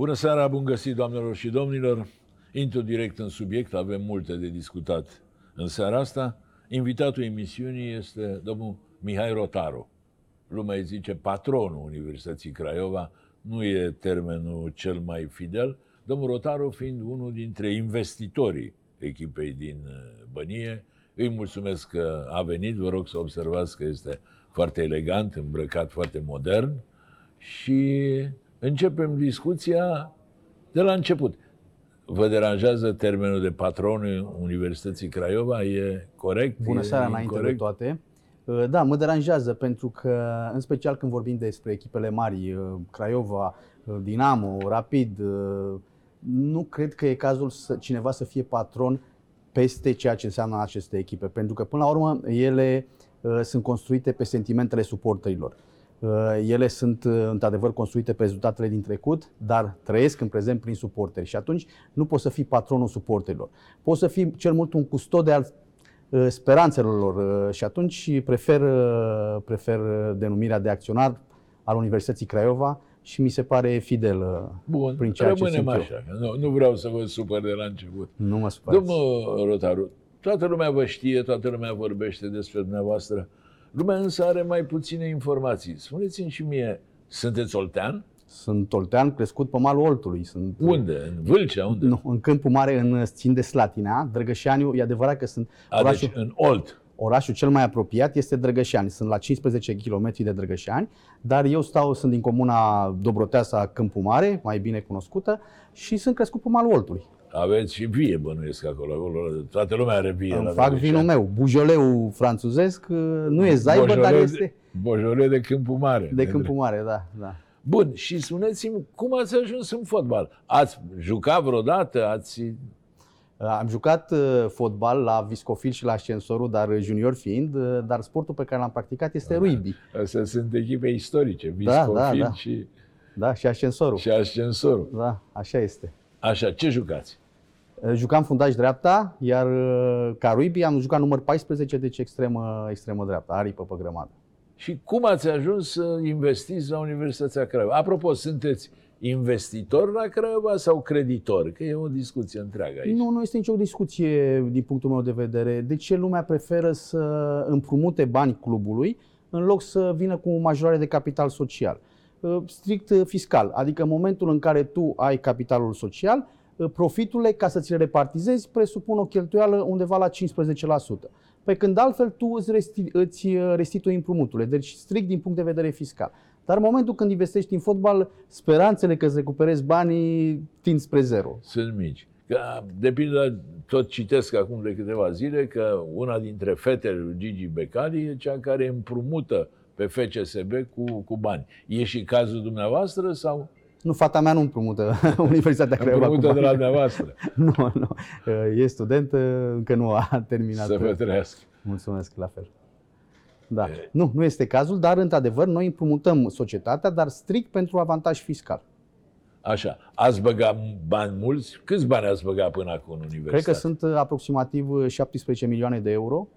Bună seara, bun găsit, doamnelor și domnilor. Intru direct în subiect, avem multe de discutat în seara asta. Invitatul emisiunii este domnul Mihai Rotaru. Lumea îi zice patronul Universității Craiova, nu e termenul cel mai fidel, domnul Rotaru fiind unul dintre investitorii echipei din uh, Bănie. Îi mulțumesc că a venit, vă rog să observați că este foarte elegant, îmbrăcat foarte modern și începem discuția de la început. Vă deranjează termenul de patron Universității Craiova? E corect? Bună E seara înainte de incorrect? toate. Uh, Da, mă deranjează pentru că, în special când vorbim despre echipele mari, uh, Craiova, uh, Dinamo, Rapid, uh, nu cred că e cazul să cineva să fie patron peste ceea ce înseamnă aceste echipe, pentru că până la urmă ele uh, sunt construite pe sentimentele suporterilor. Uh, Ele sunt uh, într-adevăr construite pe rezultatele din trecut, dar trăiesc în prezent prin suporteri și atunci nu poți să fii patronul suporterilor. Poți să fii cel mult un custode al uh, speranțelor lor uh, și atunci prefer, uh, prefer uh, denumirea de acționar al Universității Craiova și mi se pare fidel uh, Bun, prin ceea ce rămânem simt eu. așa. că Nu, nu vreau să vă supăr de la început. Nu mă supărați. Domnul Rotaru, toată lumea vă știe, toată lumea vorbește despre dumneavoastră. Lumea însă are mai puține informații. Spuneți-mi și mie, sunteți oltean? Sunt oltean, crescut pe malul Oltului. Sunt, Unde? În Vâlcea? Unde? Nu, în Câmpul Mare, în țin de Slatina. Drăgășaniu, e adevărat că sunt A, orașul, deci în Olt. orașul cel mai apropiat este Drăgășani. Sunt la 15 km de Drăgășani, dar eu stau, sunt din comuna Dobroteasa, Câmpul Mare, mai bine cunoscută, și sunt crescut pe malul Oltului. Aveți și vie, bănuiesc acolo. acolo. Toată lumea are vie. Îmi la fac Drăgășani. vinul meu. Bujoleu franțuzesc, nu e zaibă, dar Bojole este De, Bojole de Câmpul Mare. de Câmpul Mare, da, da. Bun, și spuneți-mi, cum ați ajuns în fotbal? Ați jucat vreodată? Ați... Am jucat uh, fotbal la Viscofil și la Ascensorul, dar junior fiind, uh, dar sportul pe care l-am practicat este rugby. Astea sunt echipe istorice, Da, da, Viscofil da. și, Da, și Ascensorul. și Ascensorul. Da, așa este. Așa, ce jucați? Uh, Jucam fundaș dreapta, iar uh, ca rugby am jucat număr 14, deci extremă, extremă dreapta, aripă pe grămadă. Și cum ați ajuns să investiți la Universitatea Craiova? Apropo, sunteți investitor la Craiova sau creditor? Că e o discuție întreagă aici. Nu, nu este nicio discuție din punctul meu de vedere. De ce lumea preferă să împrumute bani clubului în loc să vină cu o majorare de capital social? Uh, Strict uh, fiscal, adică în momentul în care tu ai capitalul social, uh, profiturile, ca să ți le repartizezi, presupun o cheltuială undeva la 15%. Pe când altfel tu îți, resti, îți uh, restitui împrumuturile, deci strict din punct de vedere fiscal. Dar în momentul când investești în fotbal, speranțele că îți recuperezi banii tind spre zero. Sunt mici. Că, de pildă, tot citesc acum de câteva zile că una dintre fetele lui Gigi Becali e cea care împrumută pe FCSB cu, cu bani. E și cazul dumneavoastră sau Nu, fata mea nu împrumută Universitatea Craiova. cu împrumută de la bani. dumneavoastră? Nu, nu. E student, încă nu a terminat. Să vă trăiască. Mulțumesc, la fel. Da. Nu, nu este cazul, dar într-adevăr noi împrumutăm societatea, dar strict pentru avantaj fiscal. Așa, ați băgat bani mulți? Câți bani ați băgat până acum în universitate? Cred că sunt uh, aproximativ uh, 17 milioane de euro,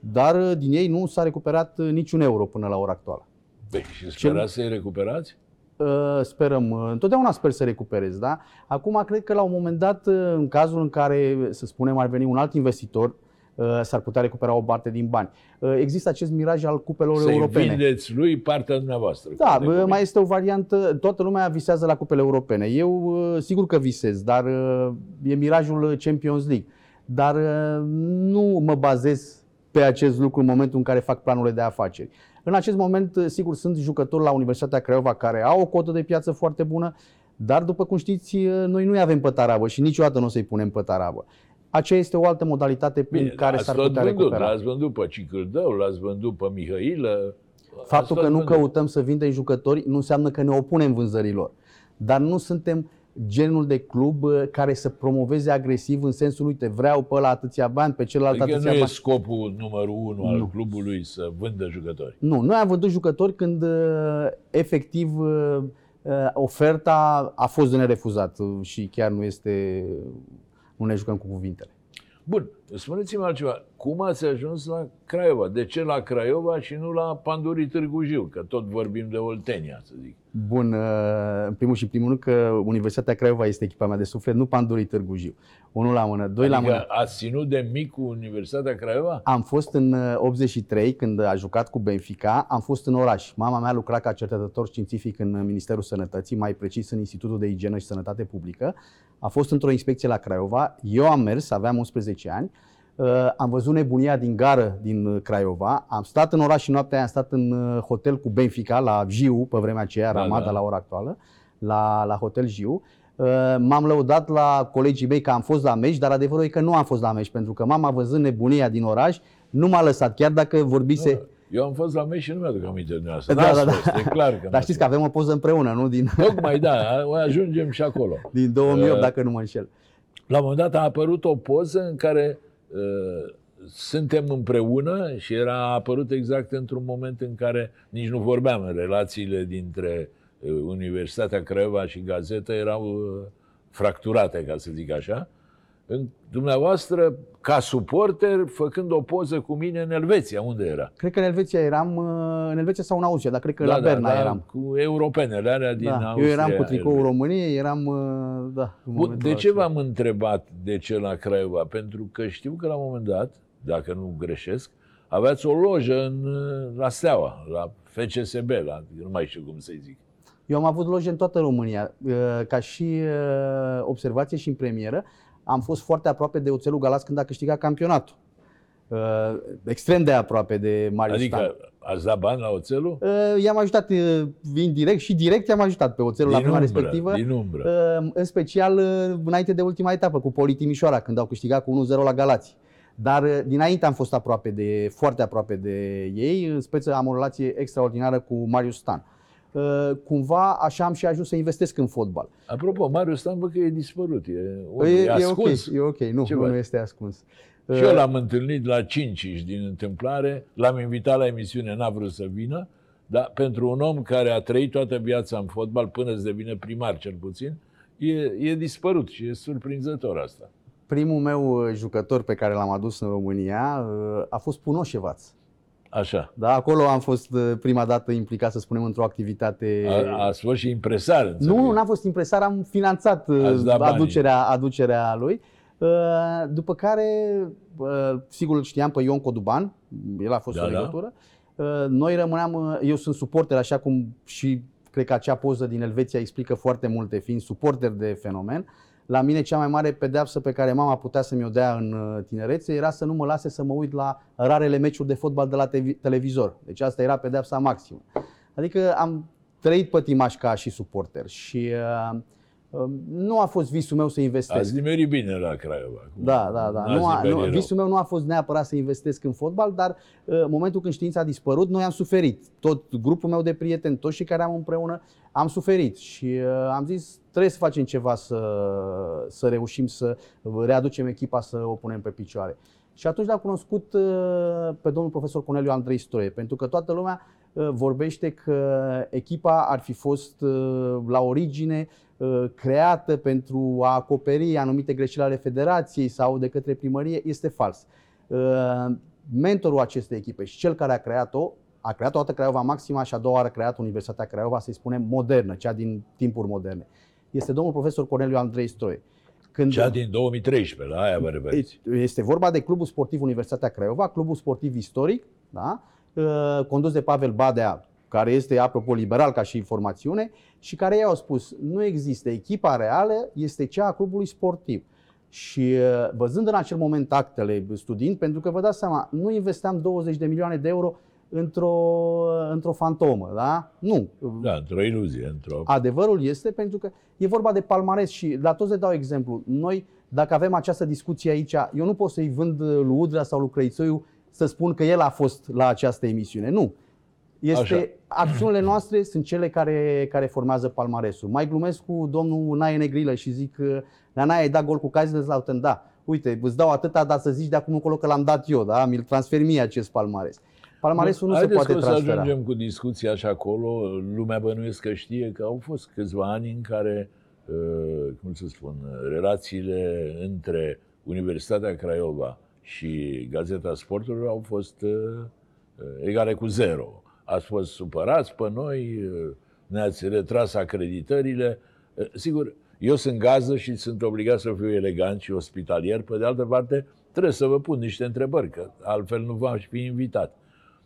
dar uh, din ei nu s-a recuperat uh, niciun euro până la ora actuală. Păi, și sperați să-i recuperați? Uh, sperăm, uh, întotdeauna sper să recuperez, da? Acum cred că la un moment dat, uh, în cazul în care, să spunem, ar veni un alt investitor, uh, s-ar putea recupera o parte din bani. Uh, Există acest miraj al cupelor Să-i europene. vindeți lui partea dumneavoastră. Da, Cum de bă, convine. mai este o variantă, toată lumea visează la cupele europene. Eu uh, sigur că visez, dar uh, e mirajul Champions League. Dar uh, nu mă bazez pe acest lucru în momentul în care fac planurile de afaceri. În acest moment, uh, sigur, sunt jucători la Universitatea Craiova care au o cotă de piață foarte bună, dar după cum știți, uh, noi nu avem pe tarabă și niciodată nu o să-i punem pe tarabă. Aceea este o altă modalitate prin Bine, care ați s-ar tot putea vândut, recupera. L-ați vândut pe Cicâldău, l-ați vândut pe Mihailă. ați Faptul tot că nu vândut. căutăm să vindem jucători nu înseamnă că ne opunem vânzărilor. Dar nu suntem genul de club uh, care să promoveze agresiv în sensul, uite, vreau pe ăla atâția bani, pe celălalt Adică nu atâția e bani. scopul numărul unu al Nu. clubului să vândă jucători. Nu, noi am vândut jucători când uh, efectiv uh, uh, oferta a fost de nerefuzat uh, și chiar nu este, nu ne jucăm cu cuvintele. Bun, spuneți-mi altceva. Cum ați ajuns la Craiova? De ce la Craiova și nu la Pandurii Târgu Jiu? Că tot vorbim de Oltenia, să zic. Bun, uh, în primul și primul rând că Universitatea Craiova este echipa mea de suflet, nu Pandurii Târgu Jiu. Unul la mână, doi adică la mână. ați ținut de mic cu Universitatea Craiova? Am fost în uh, 83 când a jucat cu Benfica, am fost în oraș. Mama mea lucra ca cercetător științific în uh, Ministerul Sănătății, mai precis în Institutul de Igienă și Sănătate Publică. A fost într-o inspecție la Craiova, eu am mers, aveam 11 ani, Uh, am văzut nebunia din gară din uh, Craiova, am stat în oraș și noaptea aia am stat în uh, hotel cu Benfica, la Jiu, pe vremea aceea, Da, Ramada da. la ora actuală, la, la hotel Jiu. Uh, M-am lăudat la colegii mei că am fost la meci, dar adevărul e că nu am fost la meci, pentru că mama văzând nebunia din oraș, nu m-a lăsat, chiar dacă vorbise... Eu am fost la meci și nu mi-aduc aminte de asta. Da, N-ați da, da. fost, e clar că Dar n-ați știți că avem o poză împreună, nu? Din, fost. Tocmai da, ajungem și acolo. din 2008, Uh, dacă nu mă înșel. La un moment dat a apărut o poză în care uh, suntem împreună și era a apărut exact într-un moment în care nici nu vorbeam în relațiile dintre uh, Universitatea Craiova și Gazetă erau uh, fracturate, ca să zic așa. În, dumneavoastră, ca suporter, făcând o poză cu mine în Elveția, unde era? Cred că în Elveția eram, uh, în Elveția sau în Austria, dar cred că la Berna eram. Cu europenele alea din Da, Austria. eu eram cu tricoul Elveția. României, eram, uh, da, în Bun, momentul de ce acela. v-am întrebat de ce la Craiova? Pentru că știu că la un moment dat, dacă nu greșesc, aveați o lojă în, la Steaua, la FCSB, la, nu mai știu cum să-i zic. Eu am avut loje în toată România, uh, ca și uh, observație și în premieră. Am fost foarte aproape de Oțelul Galați când a câștigat campionatul. Uh, Extrem de aproape de Marius Stan. Adică ați dat bani la oțelul? Uh, I-am ajutat uh, indirect și direct i-am ajutat pe Oțelul la din vremea umbră, respectivă. din umbră. Uh, în special uh, înainte de ultima etapă cu Poli Timișoara, când au câștigat cu 1-0 la Galați. Dar uh, dinainte am fost aproape de, foarte aproape de ei, în speță am o relație extraordinară cu Marius Stan. Uh, Cumva așa am și ajuns să investesc în fotbal. Apropo, Marius Stan, bă, că e dispărut, e, unde? E, e e ok, ascuns. e ok, nu, Ce nu, faci? nu este ascuns. Și eu l-am întâlnit la 5 din întâmplare, l-am invitat la emisiune, n-a vrut să vină, dar pentru un om care a trăit toată viața în fotbal până să devine primar cel puțin, e, e dispărut și e surprinzător asta. Primul meu uh, jucător pe care l-am adus în România uh, a fost Punoșevaț. Așa. Da, acolo am fost uh, prima dată implicat, să spunem, într-o activitate A, ați fost și impresar, înțeleg. Nu, nu, n-am fost impresar, am finanțat uh, Ați dat banii. aducerea, aducerea lui. Uh, După care, uh, sigur, îl știam pe Ion Coduban, el a fost Da, o da. legătură. Uh, Noi rămâneam, uh, eu sunt suporter, așa cum și cred că acea poză din Elveția explică foarte multe, fiind suporter de fenomen. La mine cea mai mare pedeapsă pe care mama putea să mi-o dea în uh, tinerețe era să nu mă lase să mă uit la rarele meciuri de fotbal de la tevi- televizor. Deci asta era pedeapsa maximă. Adică am trăit pătimaș ca și suporter și uh, uh, nu a fost visul meu să investesc. Ați nimerit bine la Craiova. Cum Da, da, da. n-ați Nu a, nimerit nu, rău. visul meu nu a fost neapărat să investesc în fotbal, dar uh, în momentul când știința a dispărut, noi am suferit. Tot grupul meu de prieteni, toți cei care am împreună, am suferit și uh, am zis trebuie să facem ceva să, să reușim să readucem echipa să o punem pe picioare. Și atunci l-am cunoscut uh, pe domnul profesor Corneliu Andrei Stroie, pentru că toată lumea uh, vorbește că echipa ar fi fost uh, la origine uh, creată pentru a acoperi anumite greșeli ale federației sau de către primărie. Este fals. Uh, Mentorul acestei echipe și cel care a creat-o, a creat o dată Craiova Maxima și a doua oară a creat Universitatea Craiova, să-i spunem modernă, cea din timpuri moderne. Este domnul profesor Corneliu Andrei Stroie. Când Cea din 2013, la aia vă referiți. este vorba de Clubul Sportiv Universitatea Craiova, clubul sportiv istoric, da? Uh, condus de Pavel Badea, care este, apropo, liberal ca și informațiune, și care i-au spus, nu există, echipa reală este cea a clubului sportiv. Și uh, văzând în acel moment actele, studiind, pentru că vă dați seama, nu investeam 20 de milioane de euro într-o, într-o fantomă, da? Nu. Da, într-o iluzie, într-o... Adevărul este pentru că e vorba de palmares și la toți le dau exemplu. Noi, dacă avem această discuție aici, eu nu pot să-i vând lui Udrea sau lui Crăițoiu să spun că el a fost la această emisiune. Nu. Este, acțiunile noastre sunt cele care, care formează palmaresul. Mai glumesc cu domnul Nae Negrilă și zic că la Nae ai dat gol cu Kaiserslautern, da. Uite, îți dau atâta, dar să zici de acum încolo că l-am dat eu, da? Mi-l transfer mie acest palmares. Palmaresul nu se Haideți poate că o să transfera. ajungem cu discuția așa acolo. Lumea bănuiesc că știe că au fost câțiva ani în care, uh, cum să spun, relațiile între Universitatea Craiova și Gazeta Sportului au fost uh, uh, egale cu zero. Ați fost supărați pe noi, uh, ne-ați retras acreditările. Uh, sigur, eu sunt gază și sunt obligat să fiu elegant și ospitalier. Pe de altă parte, trebuie să vă pun niște întrebări, că altfel nu v-aș fi invitat.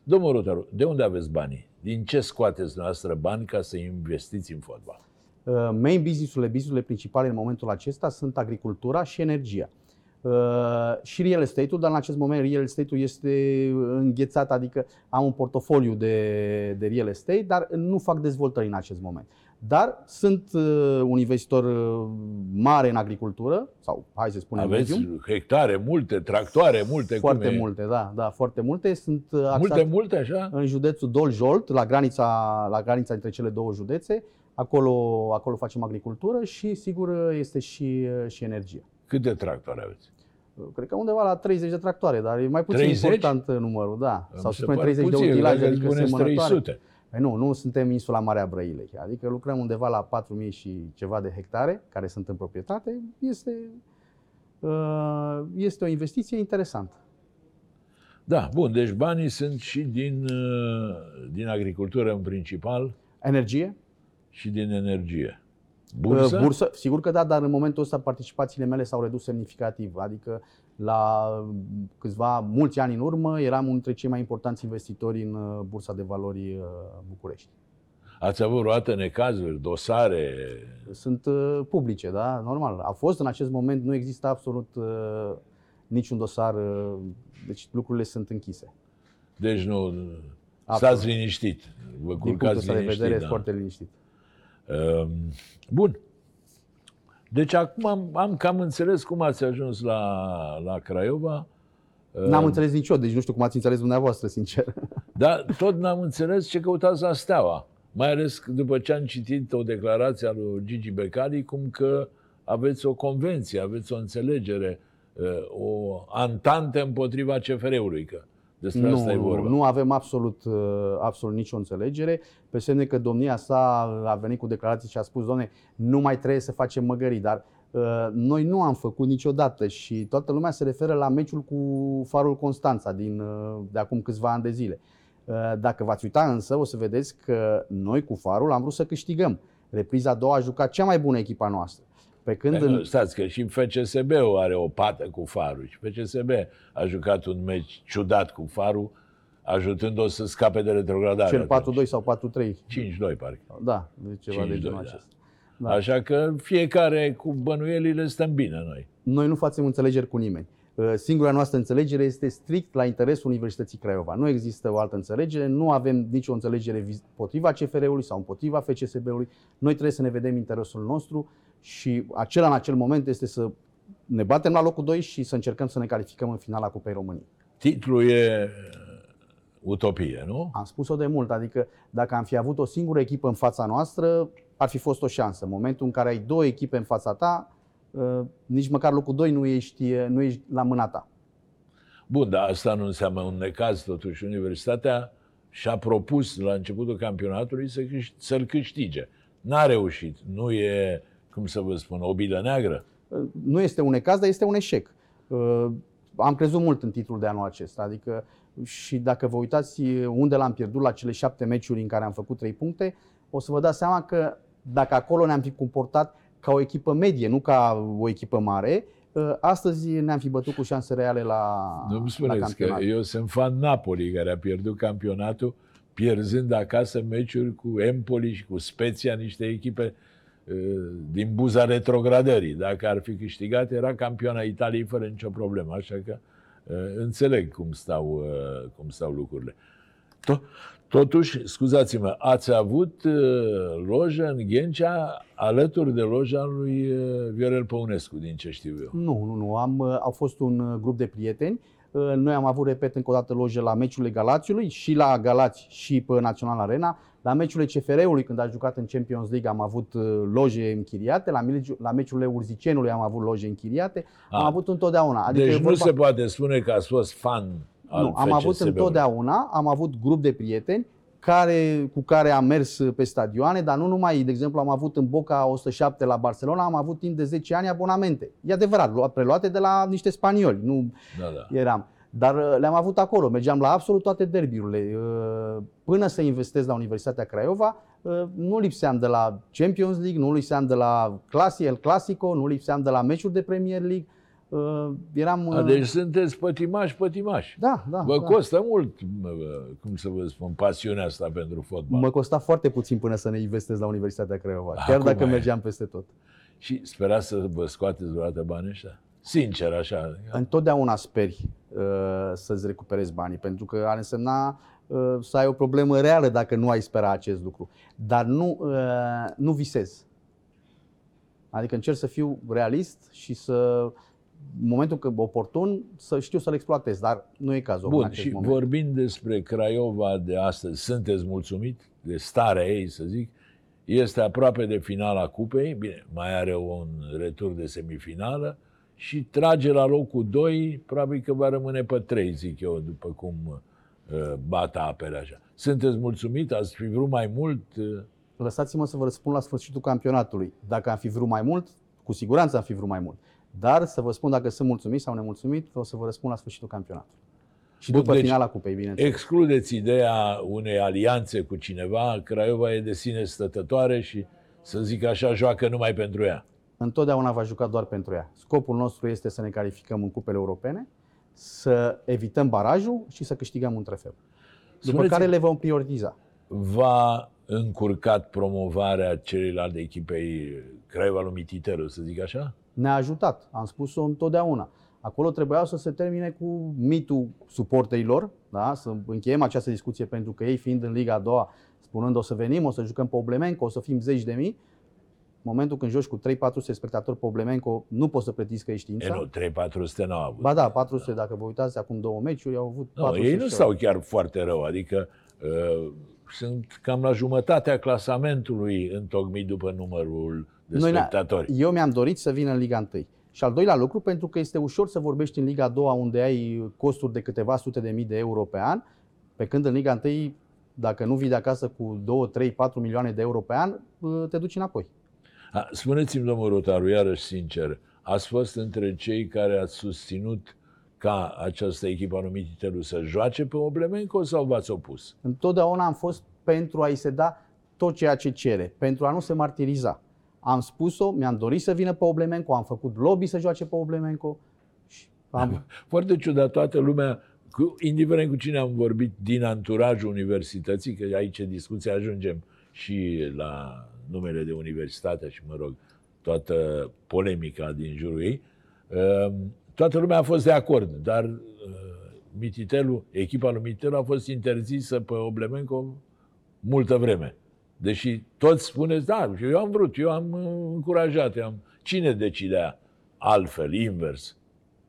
Domnul Rotaru, de unde aveți banii? Din ce scoateți noastră bani ca să investiți în fotbal? Uh, main business-urile, business-urile principale în momentul acesta sunt agricultura și energia. Uh, și real estate-ul, dar în acest moment real estate-ul este înghețat, adică am un portofoliu de, de real estate, dar nu fac dezvoltări în acest moment. Dar sunt uh, un investitor uh, mare în agricultură, sau hai să spunem Aveți medium. hectare multe, tractoare multe. Foarte cum e? multe, da, da, foarte multe. Sunt uh, Multe, axate multe așa? în județul Dol-Jolt, la granița, la granița între cele două județe. Acolo, acolo facem agricultură și, sigur, este și, și energie. Câte tractoare aveți? Cred că undeva la 30 de tractoare, dar e mai puțin 30? important numărul, da. Îmi Sau se să spunem pare 30 de puțin, utilaje, cred că adică spuneți semănătoare. 300. Păi nu, nu suntem insula Marea Brăilei, adică lucrăm undeva la 4.000 și ceva de hectare care sunt în proprietate. Este, uh, este o investiție interesantă. Da, bun, deci banii sunt și din, uh, din agricultură în principal Energie? și din energie. Bursă? Uh, Bursă, sigur că da, dar în momentul ăsta participațiile mele s-au redus semnificativ. Adică la câțiva, mulți ani în urmă, eram unul dintre cei mai importanți investitori în uh, Bursa de Valori uh, București. Ați avut vreodată necazuri, dosare? Sunt uh, publice, da, normal. A fost în acest moment, nu există absolut uh, niciun dosar, uh, deci lucrurile sunt închise. Deci nu, Absolut. stați liniștit, vă Din punctul culcați ăsta de liniștit. vedere, da. foarte liniștit. Um, Bun. Deci acum am, am cam înțeles cum ați ajuns la, la Craiova. N-am Um, înțeles nici eu, deci nu știu cum ați înțeles dumneavoastră, sincer. Dar tot n-am înțeles ce căutați la Steaua. Mai ales după ce am citit o declarație a lui Gigi Becali, cum că aveți o convenție, aveți o înțelegere, uh, o antante împotriva CFR-ului, că despre Nu, asta e nu, vorba. nu avem absolut, uh, absolut nicio înțelegere. Pe semne că domnia sa a venit cu declarații și a spus, doamne, nu mai trebuie să facem măgării, dar uh, noi nu am făcut niciodată și toată lumea se referă la meciul cu Farul Constanța din, uh, de acum câțiva ani de zile. Uh, Dacă v-ați uita însă, o să vedeți că noi cu Farul am vrut să câștigăm. Repriza a doua a jucat cea mai bună echipa noastră. Pe când Păi, în, nu, Stați că și FCSB-ul are o pată cu farul și FCSB a jucat un meci ciudat cu farul, ajutând-o să scape de retrogradare. cel 4-2 sau 4-3, 5-2 parcă. da, de ceva de 5-2, genul da. acesta. Da. Așa că fiecare cu bănuielile stăm bine noi. noi nu facem înțelegeri cu nimeni. Uh, Singura noastră înțelegere este strict la interesul Universității Craiova. Nu există o altă înțelegere, nu avem nicio înțelegere viz- împotriva CFR-ului sau împotriva FCSB-ului. Noi trebuie să ne vedem interesul nostru și acela în acel moment este să ne batem la locul 2 și să încercăm să ne calificăm în finala Cupei României. Titlul e uh, utopie, nu? Am spus-o de mult, adică dacă am fi avut o singură echipă în fața noastră, ar fi fost o șansă. În momentul în care ai două echipe în fața ta, uh, nici măcar locul 2 nu ești, uh, nu ești la mâna ta. Bun, dar asta nu înseamnă un necaz. Totuși, Universitatea și-a propus la începutul campionatului să câș- să-l câștige. N-a reușit. Nu e, cum să vă spun, o bilă neagră. nu este un ecaz, dar este un eșec. Uh, Am crezut mult în titlul de anul acesta, adică și dacă vă uitați unde l-am pierdut la cele șapte meciuri în care am făcut trei puncte, o să vă dați seama că dacă acolo ne-am fi comportat ca o echipă medie, nu ca o echipă mare, uh, astăzi ne-am fi bătut cu șanse reale la, Nu-mi la spuneți că campionat. eu sunt fan Napoli, care a pierdut campionatul, pierzând acasă meciuri cu Empoli și cu Spezia, niște echipe uh, din buza retrogradării. Dacă ar fi câștigat, era campioana Italiei fără nicio problemă. Așa că uh, înțeleg cum stau, uh, cum stau lucrurile. To- Totuși, scuzați-mă, ați avut uh, lojă în Ghencea alături de loja lui uh, Viorel Păunescu, din ce știu eu. Nu, nu, nu. Am, uh, au fost un uh, grup de prieteni. Uh, Noi am avut, repet, încă o dată loje la meciurile Galațiului și la Galați și pe Național Arena. La meciurile CFR-ului, când a jucat în Champions League, am avut uh, loje închiriate. La, meciu- la meciurile Urzicenului am avut loje închiriate. Am Ah. avut întotdeauna. Adică deci e nu vorba- se poate spune că ați fost fan al nu, am avut FCSB-ului. întotdeauna, am avut grup de prieteni care, cu care am mers pe stadioane, dar nu numai, de exemplu, am avut în Boca 107 la Barcelona, am avut timp de 10 ani abonamente. E adevărat, preluate de la niște spanioli, nu Da, da. eram. Dar uh, le-am avut acolo, mergeam la absolut toate derbiurile. Uh, Până să investez la Universitatea Craiova, uh, nu lipseam de la Champions League, nu lipseam de la Clasi, El Clasico, nu lipseam de la meciuri de Premier League. Uh, Eram... A, uh, deci sunteți pătimași, pătimași. Da, da. Vă da. costă mult, mă, cum să vă spun, pasiunea asta pentru fotbal. Mă costa foarte puțin până să ne investez la Universitatea Craiova, chiar Acum dacă e. mergeam peste tot. Și sperați să vă scoateți vreodată banii ăștia? Sincer, așa. Întotdeauna speri uh, să-ți recuperezi banii, pentru că ar însemna uh, să ai o problemă reală dacă nu ai spera acest lucru. Dar nu, uh, nu visez. Adică încerc să fiu realist și să, în momentul că oportun, să știu să-l exploatez, dar nu e cazul în Bun, acest și moment. vorbind despre Craiova de astăzi, sunteți mulțumit de starea ei, să zic? Este aproape de finala cupei, bine, mai are un retur de semifinală și trage la locul 2, probabil că va rămâne pe 3, zic eu, după cum uh, bat apele așa. Sunteți mulțumit? Ați fi vrut mai mult? Uh, Lăsați-mă să vă răspund la sfârșitul campionatului. Dacă am fi vrut mai mult, cu siguranță am fi vrut mai mult. Dar să vă spun dacă sunt mulțumit sau nemulțumit, o să vă răspund la sfârșitul campionatului. Și Bun, după deci- finala cupei, bineînțeles. Excludeți ideea unei alianțe cu cineva, Craiova e de sine stătătoare și, să zic așa, joacă numai pentru ea. Întotdeauna va juca doar pentru ea. Scopul nostru este să ne calificăm în cupele europene, să evităm barajul și să câștigăm un trofeu. După Spuneți- care le vom prioritiza. V-a încurcat promovarea celelalte echipei Craiova lui Mititelu, să zic așa? Ne-a ajutat, am spus-o întotdeauna. Acolo trebuiau să se termine cu mitul suporterilor, da? să încheiem această discuție pentru că ei fiind în Liga a doua, spunând o să venim, o să jucăm pe Oblemenco, o să fim zeci de mii, în momentul când joci cu 3-400 spectatori pe Oblemenco, nu poți să pretinzi că ești E știința. nu, 3-400 n-au avut. Ba da, 400, dacă vă uitați acum două meciuri, au avut nu, 400 ei nu și stau chiar foarte rău, adică uh, sunt cam la jumătatea clasamentului întocmit după numărul de Noi ne- spectatori. Eu mi-am dorit să vină în Liga 1. Și al doilea lucru, pentru că este ușor să vorbești în Liga 2 unde ai costuri de câteva sute de mii de euro pe an, pe când în Liga 1, dacă nu vii de acasă cu 2, 3, 4 milioane de euro pe an, te duci înapoi. A, Spuneți-mi, domnul Rotaru, iarăși sincer, ați fost între cei care ați susținut ca această echipă anumită Mititelu să joace pe Oblemenco sau v-ați opus? Întotdeauna am fost pentru a-i se da tot ceea ce cere, pentru a nu se martiriza. Am spus-o, mi-am dorit să vină pe Oblemenco, am făcut lobby să joace pe Oblemenco și am, Foarte ciudat, toată lumea, cu, indiferent cu cine am vorbit din anturajul universității, că aici în discuție ajungem și la numele de universitate și, mă rog, toată polemica din jurul ei, uh, toată lumea a fost de acord, dar uh, Mititelu, echipa lui Mititelu a fost interzisă pe Oblemenco multă vreme. Deși toți spuneți, da, eu am vrut, eu am uh, încurajat, eu am... Cine decidea altfel, invers?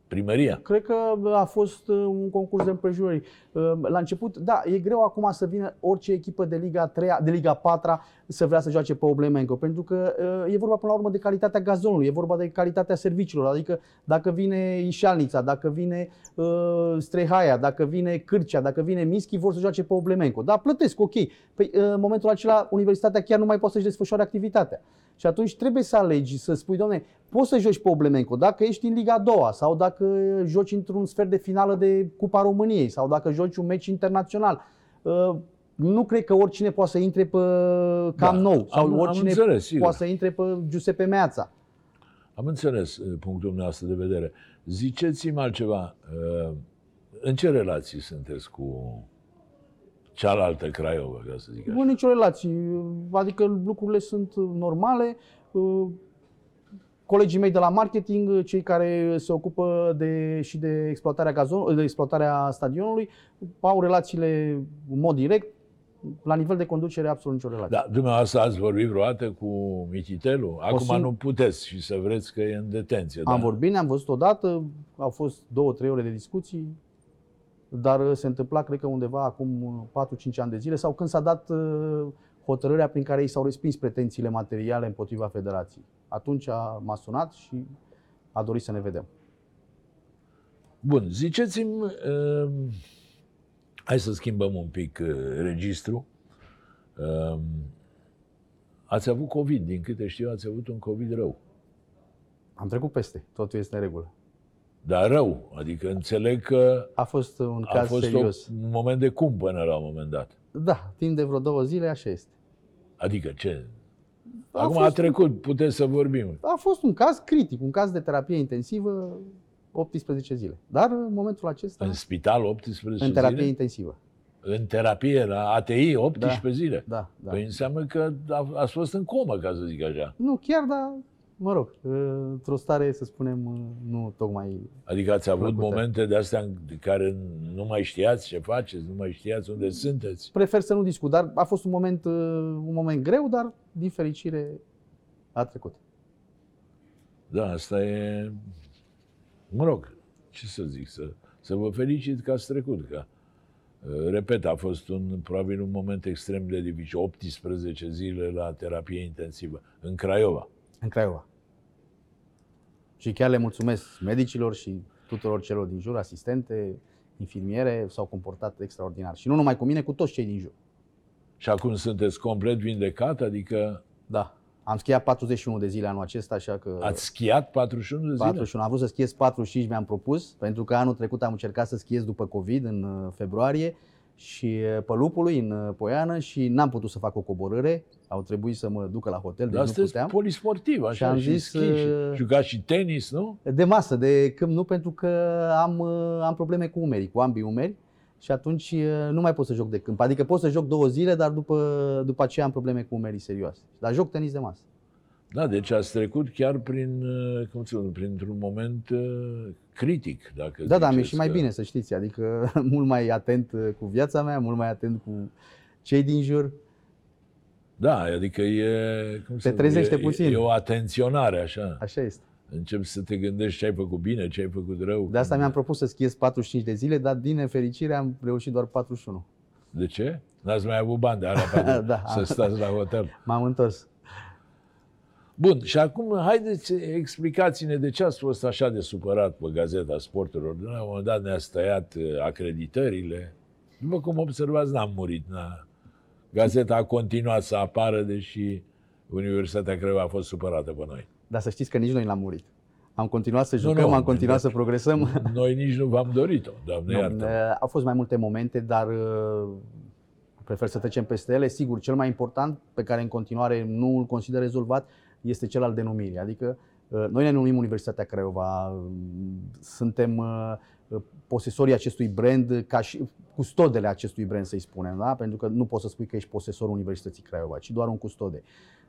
Primăria. Cred că a fost uh, un concurs de împrejurări. Uh, La început, da, e greu acum să vină orice echipă de Liga 3, de Liga 4 să vrea să joace pe Oblemenco, pentru că uh, e vorba până la urmă de calitatea gazonului, e vorba de calitatea serviciilor, adică dacă vine Ișalnița, dacă vine uh, Strehaia, dacă vine Cârcea, dacă vine Mischi, vor să joace pe Oblemenco. Da, plătesc, ok. Păi uh, în momentul acela universitatea chiar nu mai poate să-și desfășoare activitatea. Și atunci trebuie să alegi, să spui, doamne, poți să joci pe Oblemenco dacă ești în Liga a doua sau dacă joci într-un sfert de finală de Cupa României sau dacă joci un meci internațional. Uh, Nu cred că oricine poate să intre pe Cam Da, Nou sau am- am oricine înțeles, sigur. poate să intre pe Giuseppe Meața. Am înțeles uh, punctul dumneavoastră de vedere. Ziceți-mi altceva. uh, În ce relații sunteți cu cealaltă Craiova, ca să zic așa? Nu nicio relație, adică lucrurile sunt normale. Uh, Colegii mei de la marketing, cei care se ocupă de, și de exploatarea, gazon, de exploatarea stadionului, au relațiile în mod direct. La nivel de conducere, absolut nicio relație. Da, dumneavoastră ați vorbit vreodată cu Mititelu? Acum sing- nu puteți și să vreți că e în detenție. Am da? vorbit, ne-am văzut odată, au fost două, trei ore de discuții, dar se întâmpla, cred că undeva acum 4-5 ani de zile, sau când s-a dat uh, hotărârea prin care ei s-au respins pretențiile materiale împotriva federației. Atunci a, m-a sunat și a dorit să ne vedem. Bun, ziceți-mi, uh, hai să schimbăm un pic uh, registru. Um, ați avut COVID, din câte știu, ați avut un COVID rău. Am trecut peste, totul este în regulă. Dar rău, adică înțeleg că A fost un a caz fost serios. o, un moment de cum până la un moment dat. Da, timp de vreo două zile așa este. Adică ce? A Acum a fost- trecut, puteți să vorbim. A fost un caz critic, un caz de terapie intensivă 18 zile. Dar în momentul acesta, În spital 18 în terapie zile? intensivă. În terapie la ATI 18 Da. zile? Da, da. Păi înseamnă că a, ați fost în comă, ca să zic așa. Nu chiar, dar mă rog, într-o stare, să spunem, nu tocmai... Adică ați avut Plăcută. momente de astea în care nu mai știați ce faceți, nu mai știați unde sunteți. Prefer să nu discut, dar a fost un moment, uh, un moment greu, dar din fericire a trecut. Da, asta e... Mă rog, ce să zic, să, să vă felicit că ați trecut. Că, uh, repet, a fost un, probabil un moment extrem de dificil. 18 zile la terapie intensivă în Craiova. În Craiova. Și chiar le mulțumesc medicilor și tuturor celor din jur, asistente, infirmiere, s-au comportat extraordinar. Și nu numai cu mine, cu toți cei din jur. Și acum sunteți complet vindecat, adică Da. Am schiat 41 de zile anul acesta, așa că... ați schiat 41 de zile? 41. Am vrut să schiez 45, mi-am propus, pentru că anul trecut am încercat să schiez după COVID în uh, februarie și uh, pe Lupului, în uh, Poiană, și n-am putut să fac o coborâre. Au trebuit să mă ducă la hotel, deci Dar nu sunteți puteam. polisportiv, așa, Și am și zis, schi, și uh, jucați și tenis, nu? De masă, de câmp nu, pentru că am, uh, am probleme cu umerii, cu ambii umeri și atunci uh, nu mai pot să joc de câmp. Adică pot să joc două zile, dar după, după aceea am probleme cu umerii serioase. Dar joc tenis de masă. Da, deci ați trecut chiar prin, uh, cum să spun, printr-un moment uh, critic, dacă Da, da, mi-e ziceți și mai că- bine, să știți. Adică mult mai atent uh, cu viața mea, mult mai atent cu cei din jur. Da, adică e, cum să spun, trezește e, puțin. E o atenționare, așa. Așa este. Începi să te gândești ce ai făcut bine, ce ai făcut rău. De asta mi-am propus să schiez 45 de zile, dar din nefericire am reușit doar 41. De ce? N-ați mai avut bani de alea pentru Da. să stați la hotel. M-am întors. Bun, și acum haideți, explicați-ne de ce ați fost așa de supărat pe Gazeta Sporturilor. La un moment dat ne-ați tăiat uh, acreditările. După cum observați, n-am murit. N-a. Gazeta a continuat să apară, deși Universitatea Craiova a fost supărată pe noi. Dar să știți că nici noi n-am murit. Am continuat să Nu, jucăm, nu, am continuat da. să progresăm. Noi nici nu v-am dorit-o, doamne Nu, iartă. uh, Au fost mai multe momente, dar uh, prefer să trecem peste ele. Sigur, cel mai important, pe care în continuare nu îl consider rezolvat, este cel al denumirii. Adică uh, noi ne numim Universitatea Craiova, uh, suntem uh, posesorii acestui brand, ca și custodele acestui brand, să-i spunem, da? pentru că nu poți să spui că ești posesorul Universității Craiova, ci doar un custode. Uh,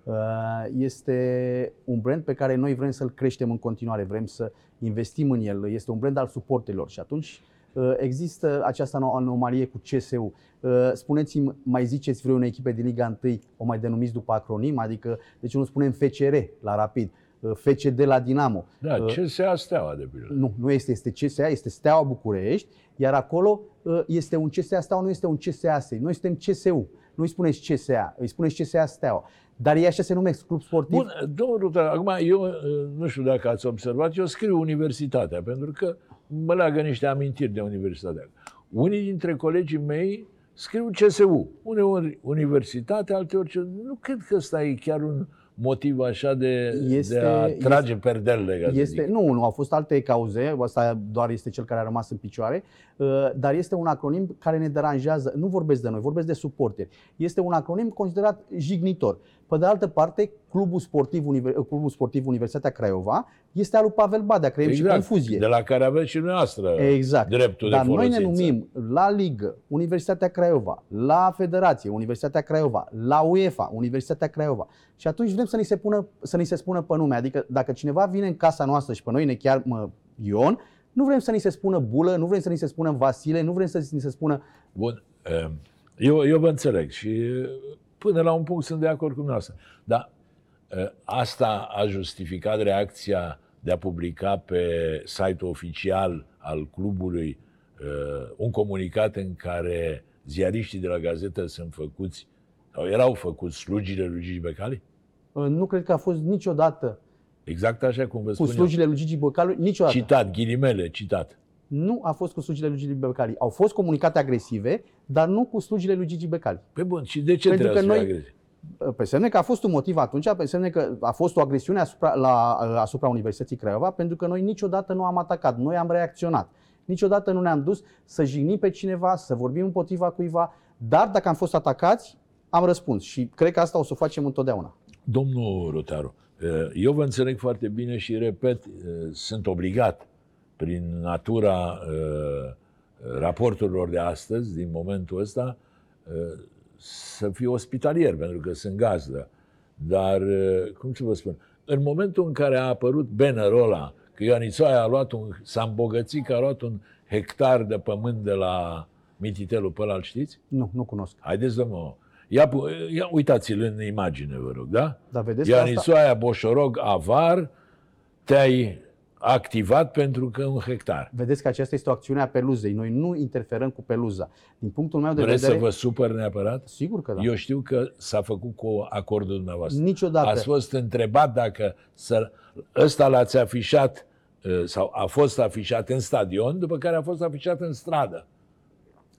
Este un brand pe care noi vrem să-l creștem în continuare, vrem să investim în el, este un brand al suporterilor și atunci uh, există această ano- anomalie cu CSU. Uh, Spuneți-mi, mai ziceți vreunei echipe din Liga 1, o mai denumiți după acronim, adică de ce nu spunem FCR la Rapid, uh, FCD la Dinamo? Da, Uh, ce se a steaua de pildă? nu, nu este, este CSA, este Steaua București, iar acolo uh, este un CSA Steaua, nu este un CSA SEI. Noi suntem CSU. Nu îi spuneți CSA, îi spuneți CSA Steaua. Dar ei așa se numesc, club sportiv. Bun, domnul Rută, acum eu uh, nu știu dacă ați observat, eu scriu universitatea, pentru că mă leagă niște amintiri de universitatea. Unii dintre colegii mei scriu CSU, uneori universitate, alteori CSU. Nu cred că ăsta e chiar un motiv așa de, Este- de a este- trage perdelele, ca să Este, zic. nu, nu, au fost alte cauze, asta doar este cel care a rămas în picioare, uh, dar este un acronim care ne deranjează, nu vorbesc de noi, vorbesc de suporteri. Este un acronim considerat jignitor. Pe de altă parte, Clubul Sportiv, Univer- Clubul Sportiv Universitatea Craiova este al lui Pavel Badea, creăm și confuzie. de la care aveți și dumneavoastră Exact. dreptul Dar de noi ne folosință. numim la Ligă Universitatea Craiova, la Federație Universitatea Craiova, la UEFA Universitatea Craiova. Și atunci vrem să ni se, pună, să ni se spună pe nume. Adică dacă cineva vine în casa noastră și pe noi ne chiar mă, Ion, nu vrem să ni se spună Bulă, nu vrem să ni se spună Vasile, nu vrem să ni se spună... Bun, eh, eu, eu vă înțeleg și eh, până la un punct sunt de acord cu dumneavoastră. Dar eh, asta a justificat reacția de a publica pe site-ul oficial al clubului eh, un comunicat în care ziariștii de la gazetă sunt făcuți sau erau făcuți slugile lui Gigi Becali? uh, Nu cred că a fost niciodată Exact așa cum vă cu spun eu. slujile lui Gigi Băcalu, niciodată. Citat, ghilimele, citat. nu a fost cu slugile lui Gigi Becali. Au fost comunicate agresive, dar nu cu slugile lui Gigi Becali. Pe bun, și de ce Pentru trebuie că să fie noi- agresiv? Pe semne că a fost un motiv atunci, pe semne că a fost o agresiune asupra, la, asupra Universității Craiova, pentru că noi niciodată nu am atacat, noi am reacționat. Niciodată nu ne-am dus să jignim pe cineva, să vorbim împotriva cuiva, dar dacă am fost atacați, am răspuns și cred că asta o să o facem întotdeauna. Domnul Rotaru, eh, eu vă înțeleg foarte bine și repet, eh, sunt obligat prin natura eh, raporturilor de astăzi, din momentul ăsta, eh, să fiu ospitalier, pentru că sunt gazdă. Dar, eh, cum să vă spun, în momentul în care a apărut bannerul ăla, că Ioanițoaia a luat un, s-a îmbogățit că a luat un hectar de pământ de la Mititelul pe ăla, îl știți? Nu, nu cunosc. Haideți, domnul. Ia, pu- ia uitați-l în imagine, vă rog, da? Dar vedeți că asta, Ianisoaia Boșorog Avar, te-ai activat pentru că un hectar. vedeți că aceasta este o acțiune a peluzei. Noi nu interferăm cu peluza. Din punctul meu de Vreți vedere, să vă supăr neapărat? sigur că da. Eu știu că s-a făcut cu acordul dumneavoastră. Niciodată. Ați fost întrebat dacă să, ăsta l-ați afișat uh, sau a fost afișat în stadion, după care a fost afișat în stradă.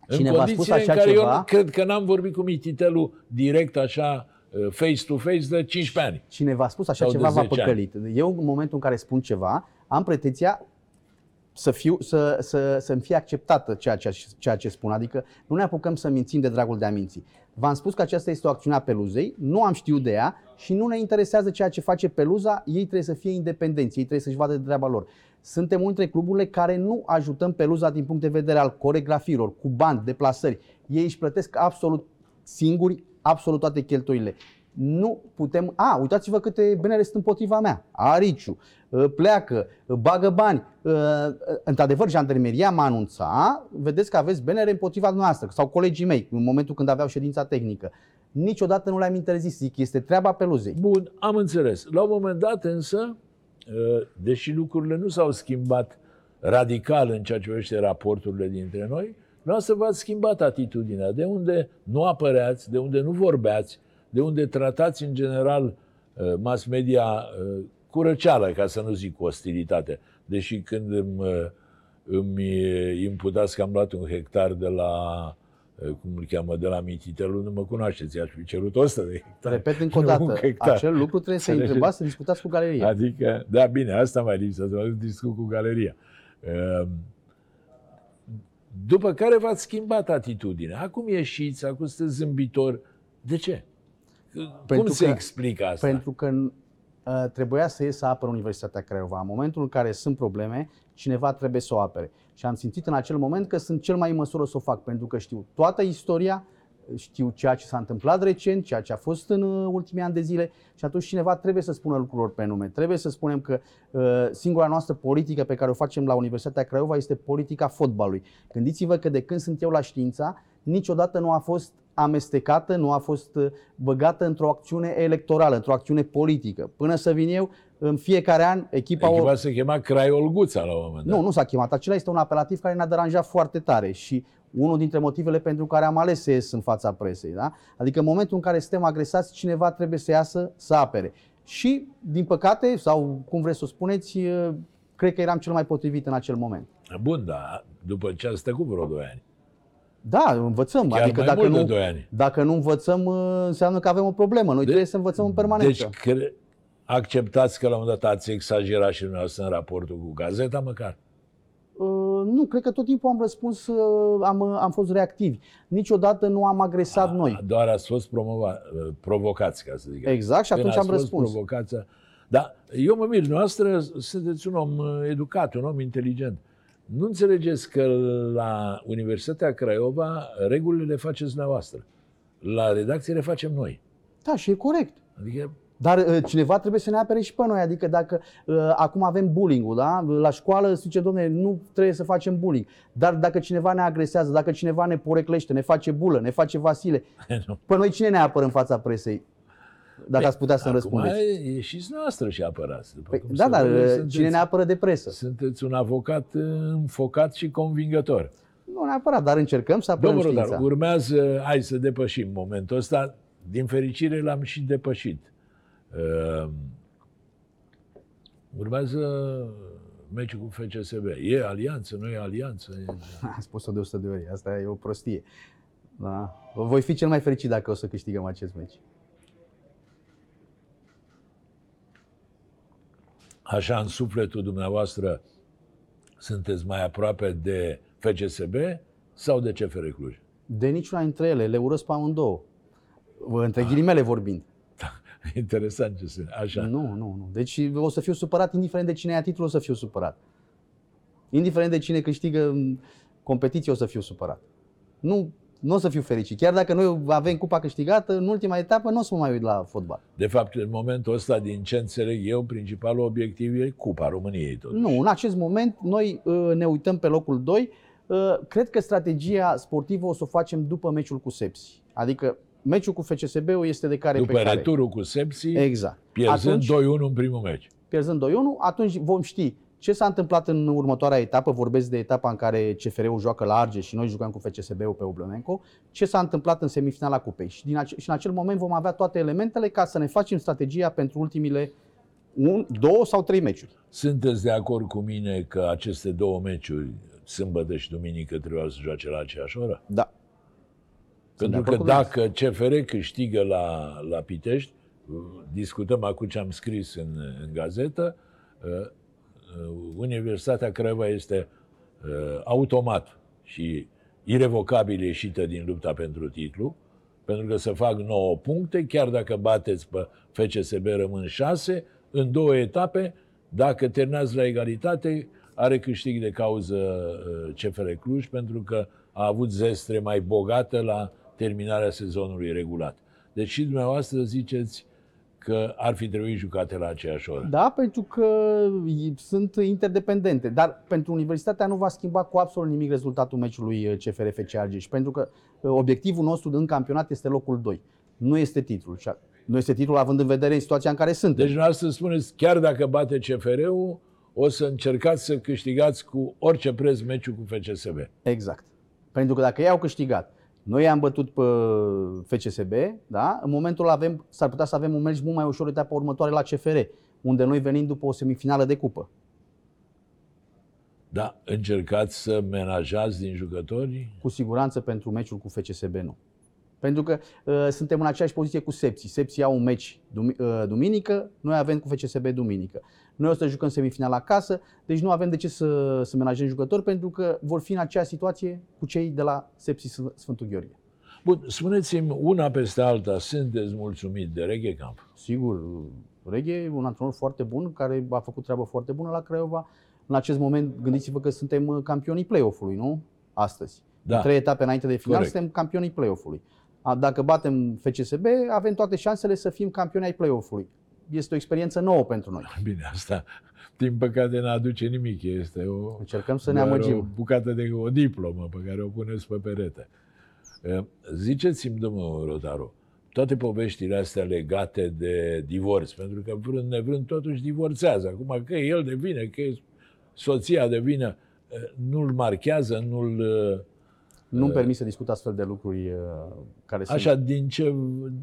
Cine în v-a spus condițiile în așa care eu ceva? nu- cred că n-am vorbit cu Mititelul direct așa, uh, face-to-face, de 15 ani. Cine v-a spus așa Sau de ceva v-a 10 ani. păcălit. Eu, în momentul în care spun ceva, am pretenția să, fiu, să, să, să-mi fie acceptată ceea ce, ceea ce spun. Adică nu ne apucăm să mințim de dragul de a minți. V-am spus că aceasta este o acțiune a peluzei, nu am știut de ea și nu ne interesează ceea ce face peluza, ei trebuie să fie independenți, ei trebuie să-și vadă de treaba lor. Suntem unul dintre cluburile care nu ajutăm peluza din punct de vedere al coregrafiilor, cu bani, deplasări. Ei își plătesc absolut singuri absolut toate cheltuielile. Nu putem... A, uitați-vă câte benere sunt împotriva mea. Ariciu, uh, pleacă, uh, bagă bani. Uh, Într-adevăr, jandarmeria m-a anunțat, vedeți că aveți benere împotriva noastră, sau colegii mei, în momentul când aveau ședința tehnică. Niciodată nu le-am interzis, zic, este treaba peluzei. Bun, am înțeles. La un moment dat însă, uh, deși lucrurile nu s-au schimbat radical în ceea ce privește raporturile dintre noi, să v-ați schimbat atitudinea. De unde nu apăreați, de unde nu vorbeați, de unde tratați în general uh, mass media uh, cu răceală, ca să nu zic cu ostilitate. Deși când îmi, uh, îmi imputați că am luat un hectar de la uh, cum îl cheamă, de la Mititelul, nu mă cunoașteți, i-aș fi cerut 100 de hectare. Repet încă o Nu dată, un hectar. acel lucru trebuie să Înțelegeți? întrebați, să discutați cu galeria. Adică, da, bine, asta mai lipsa, să mă duc discut cu galeria. Ehm, După care v-ați schimbat atitudinea. Acum ieșiți, acum sunteți zâmbitor. De ce? Cum Pentru se că- explică asta? Pentru că uh, trebuia să ies să apăr Universitatea Craiova. În momentul în care sunt probleme, cineva trebuie să o apere. Și am simțit în acel moment că sunt cel mai în măsură să o fac, pentru că știu toată istoria, știu ceea ce s-a întâmplat recent, ceea ce a fost în uh, ultimii ani de zile și atunci cineva trebuie să spună lucrurilor pe nume. Trebuie să spunem că uh, singura noastră politică pe care o facem la Universitatea Craiova este politica fotbalului. Gândiți-vă că de când sunt eu la știința, niciodată nu a fost amestecată, nu a fost uh, băgată într-o acțiune electorală, într-o acțiune politică. Până să vin eu, în fiecare an, echipa... o- Echipa se chema Craiolguța la un moment dat. nu, nu s-a chemat. Acela este un apelativ care ne-a deranjat foarte tare și unul dintre motivele pentru care am ales să ies în fața presei. Da? Adică în momentul în care suntem agresați, cineva trebuie să iasă să apere. Și, din păcate, sau cum vreți să o spuneți, eh, cred că eram cel mai potrivit în acel moment. Bun, da, după ce ați trecut vreo 2 ani. Da, învățăm. Chiar adică mai dacă mult de nu, doi ani. dacă nu învățăm, eh, înseamnă că avem o problemă. Noi trebuie să învățăm în permanență. Deci cre- acceptați că la un moment dat ați exagerat și dumneavoastră în raportul cu gazeta măcar? Uh, nu, cred că tot timpul am răspuns, uh, am, uh, am fost reactivi. Niciodată nu am agresat noi. Doar ați fost promova, provocați, ca să zic. așa. Exact, și Când atunci ați am fost răspuns. Provocați, da, eu mă mir, noastră sunteți un om uh, educat, un om inteligent. Nu înțelegeți că la Universitatea Craiova regulile le faceți dumneavoastră. La redacție le facem noi. Da, și e corect. Adică, Dar uh, cineva trebuie să ne apere și pe noi. Adică dacă uh, acum avem bullying-ul, da? la școală se zice, domne, nu trebuie să facem bullying. Dar dacă cineva ne agresează, dacă cineva ne poreclește, ne face bulă, ne face Vasile, nu. pe noi cine ne apără în fața presei? Dacă ați putea să-mi acum răspundeți. ieșiți noastră și apărați. După Păi, cum da, se dar vede, uh, sunteți- cine ne apără de presă? Sunteți un avocat uh, înfocat și convingător. Nu neapărat, dar încercăm să apărăm Domnul știința. Rodar, urmează, hai să depășim momentul ăsta. Din fericire l-am și depășit. Uh, urmează meciul cu FCSB. E alianță, nu e alianță? E... Am spus-o de 100 de ori, asta e o prostie. Da? Voi fi cel mai fericit dacă o să câștigăm acest meci. Așa, în sufletul dumneavoastră, sunteți mai aproape de FCSB sau de CFR Cluj? De niciuna dintre ele, le urăsc pe amândouă. Între ghilimele vorbind. Interesant ce se... Așa. Nu, nu, nu. Deci o să fiu supărat indiferent de cine ia titlul, o să fiu supărat. Indiferent de cine câștigă în competiție, o să fiu supărat. Nu, nu o să fiu fericit. Chiar dacă noi avem cupa câștigată, în ultima etapă nu o să mă mai uit la fotbal. De fapt, în momentul ăsta, din ce înțeleg eu, principalul obiectiv e Cupa României. Totuși. Nu, în acest moment noi uh, ne uităm pe locul 2. Uh, cred că strategia sportivă o să o facem după meciul cu Sepsi. Adică meciul cu FCSB-ul este de care După pe care. returul cu Sepsi, Exact. pierzând Atunci- 2-1 în primul meci. pierzând 2-1, atunci vom ști ce s-a întâmplat în următoarea etapă, vorbesc de etapa în care CFR-ul joacă la Arge și noi jucăm cu FCSB-ul pe Oblomenco, ce s-a întâmplat în semifinala cupei. Și, din ace- și în acel moment vom avea toate elementele ca să ne facem strategia pentru ultimile un, două sau trei meciuri. Sunteți de acord cu mine că aceste două meciuri, sâmbătă și duminică, trebuiau să joace la aceeași oră? Da. Sunt Pentru de că acord cu dacă CFR câștigă la, la Pitești, discutăm acum ce am scris în, în gazetă, uh, uh, Universitatea Craiova este uh, automat și irevocabil ieșită din lupta pentru titlu, pentru că să fac 9 puncte, chiar dacă bateți pe FCSB rămân 6, în două etape, dacă terminați la egalitate, are câștig de cauză uh, CFR Cluj, pentru că a avut zestre mai bogată la terminarea sezonului regulat. Deci și dumneavoastră ziceți că ar fi trebuit jucate la aceeași oră. Da, pentru că i- sunt interdependente. Dar pentru Universitatea nu va schimba cu absolut nimic rezultatul meciului uh, CFR FC Argeș. Pentru că uh, obiectivul nostru în campionat este locul 2. Nu este titlul. Și a- Nu este titlul având în vedere situația în care suntem. Deci dumneavoastră spuneți, chiar dacă bate CFR-ul, o să încercați să câștigați cu orice preț meciul cu FCSB. Exact. Pentru că dacă ei au câștigat, noi i-am bătut pe FCSB, da? în momentul avem, s-ar putea să avem un meci mult mai ușor etapa următoare la CFR, unde noi venim după o semifinală de cupă. Da, încercați să menajați din jucători? Cu siguranță pentru meciul cu FCSB nu. Pentru că uh, suntem în aceeași poziție cu Sepsi. Sepsi au un meci dum- uh, duminică, noi avem cu FCSB duminică. Noi o să jucăm semifinala acasă, deci nu avem de ce să, să menajăm jucători pentru că vor fi în aceeași situație cu cei de la Sepsi Sf- Sfântul Gheorghe. Bun, spuneți-mi una peste alta, sunteți mulțumit de Reghe Camp? Sigur, Reghe e un antrenor foarte bun, care a făcut treabă foarte bună la Craiova. În acest moment, gândiți-vă că suntem uh, campionii play-off-ului, nu? Astăzi. Da. Trei etape înainte de final, Corect. suntem campionii play-off-ului. A, Dacă batem FCSB, avem toate șansele să fim campioni ai play-off-ului. Este o experiență nouă pentru noi. Bine, asta din păcate nu aduce nimic, este o, Încercăm să ne doar o amăgim. bucată de o diplomă pe care o puneți pe perete. Eh, Ziceți-mi, domnul Rotaru, toate poveștile astea legate de divorț, pentru că vrând nevrând totuși divorțează. Acum că el de vină, că e soția de vină, eh, nu-l marchează, nu-l... eh, Nu-mi permis să discut astfel de lucruri uh, care Așa, sunt... din ce,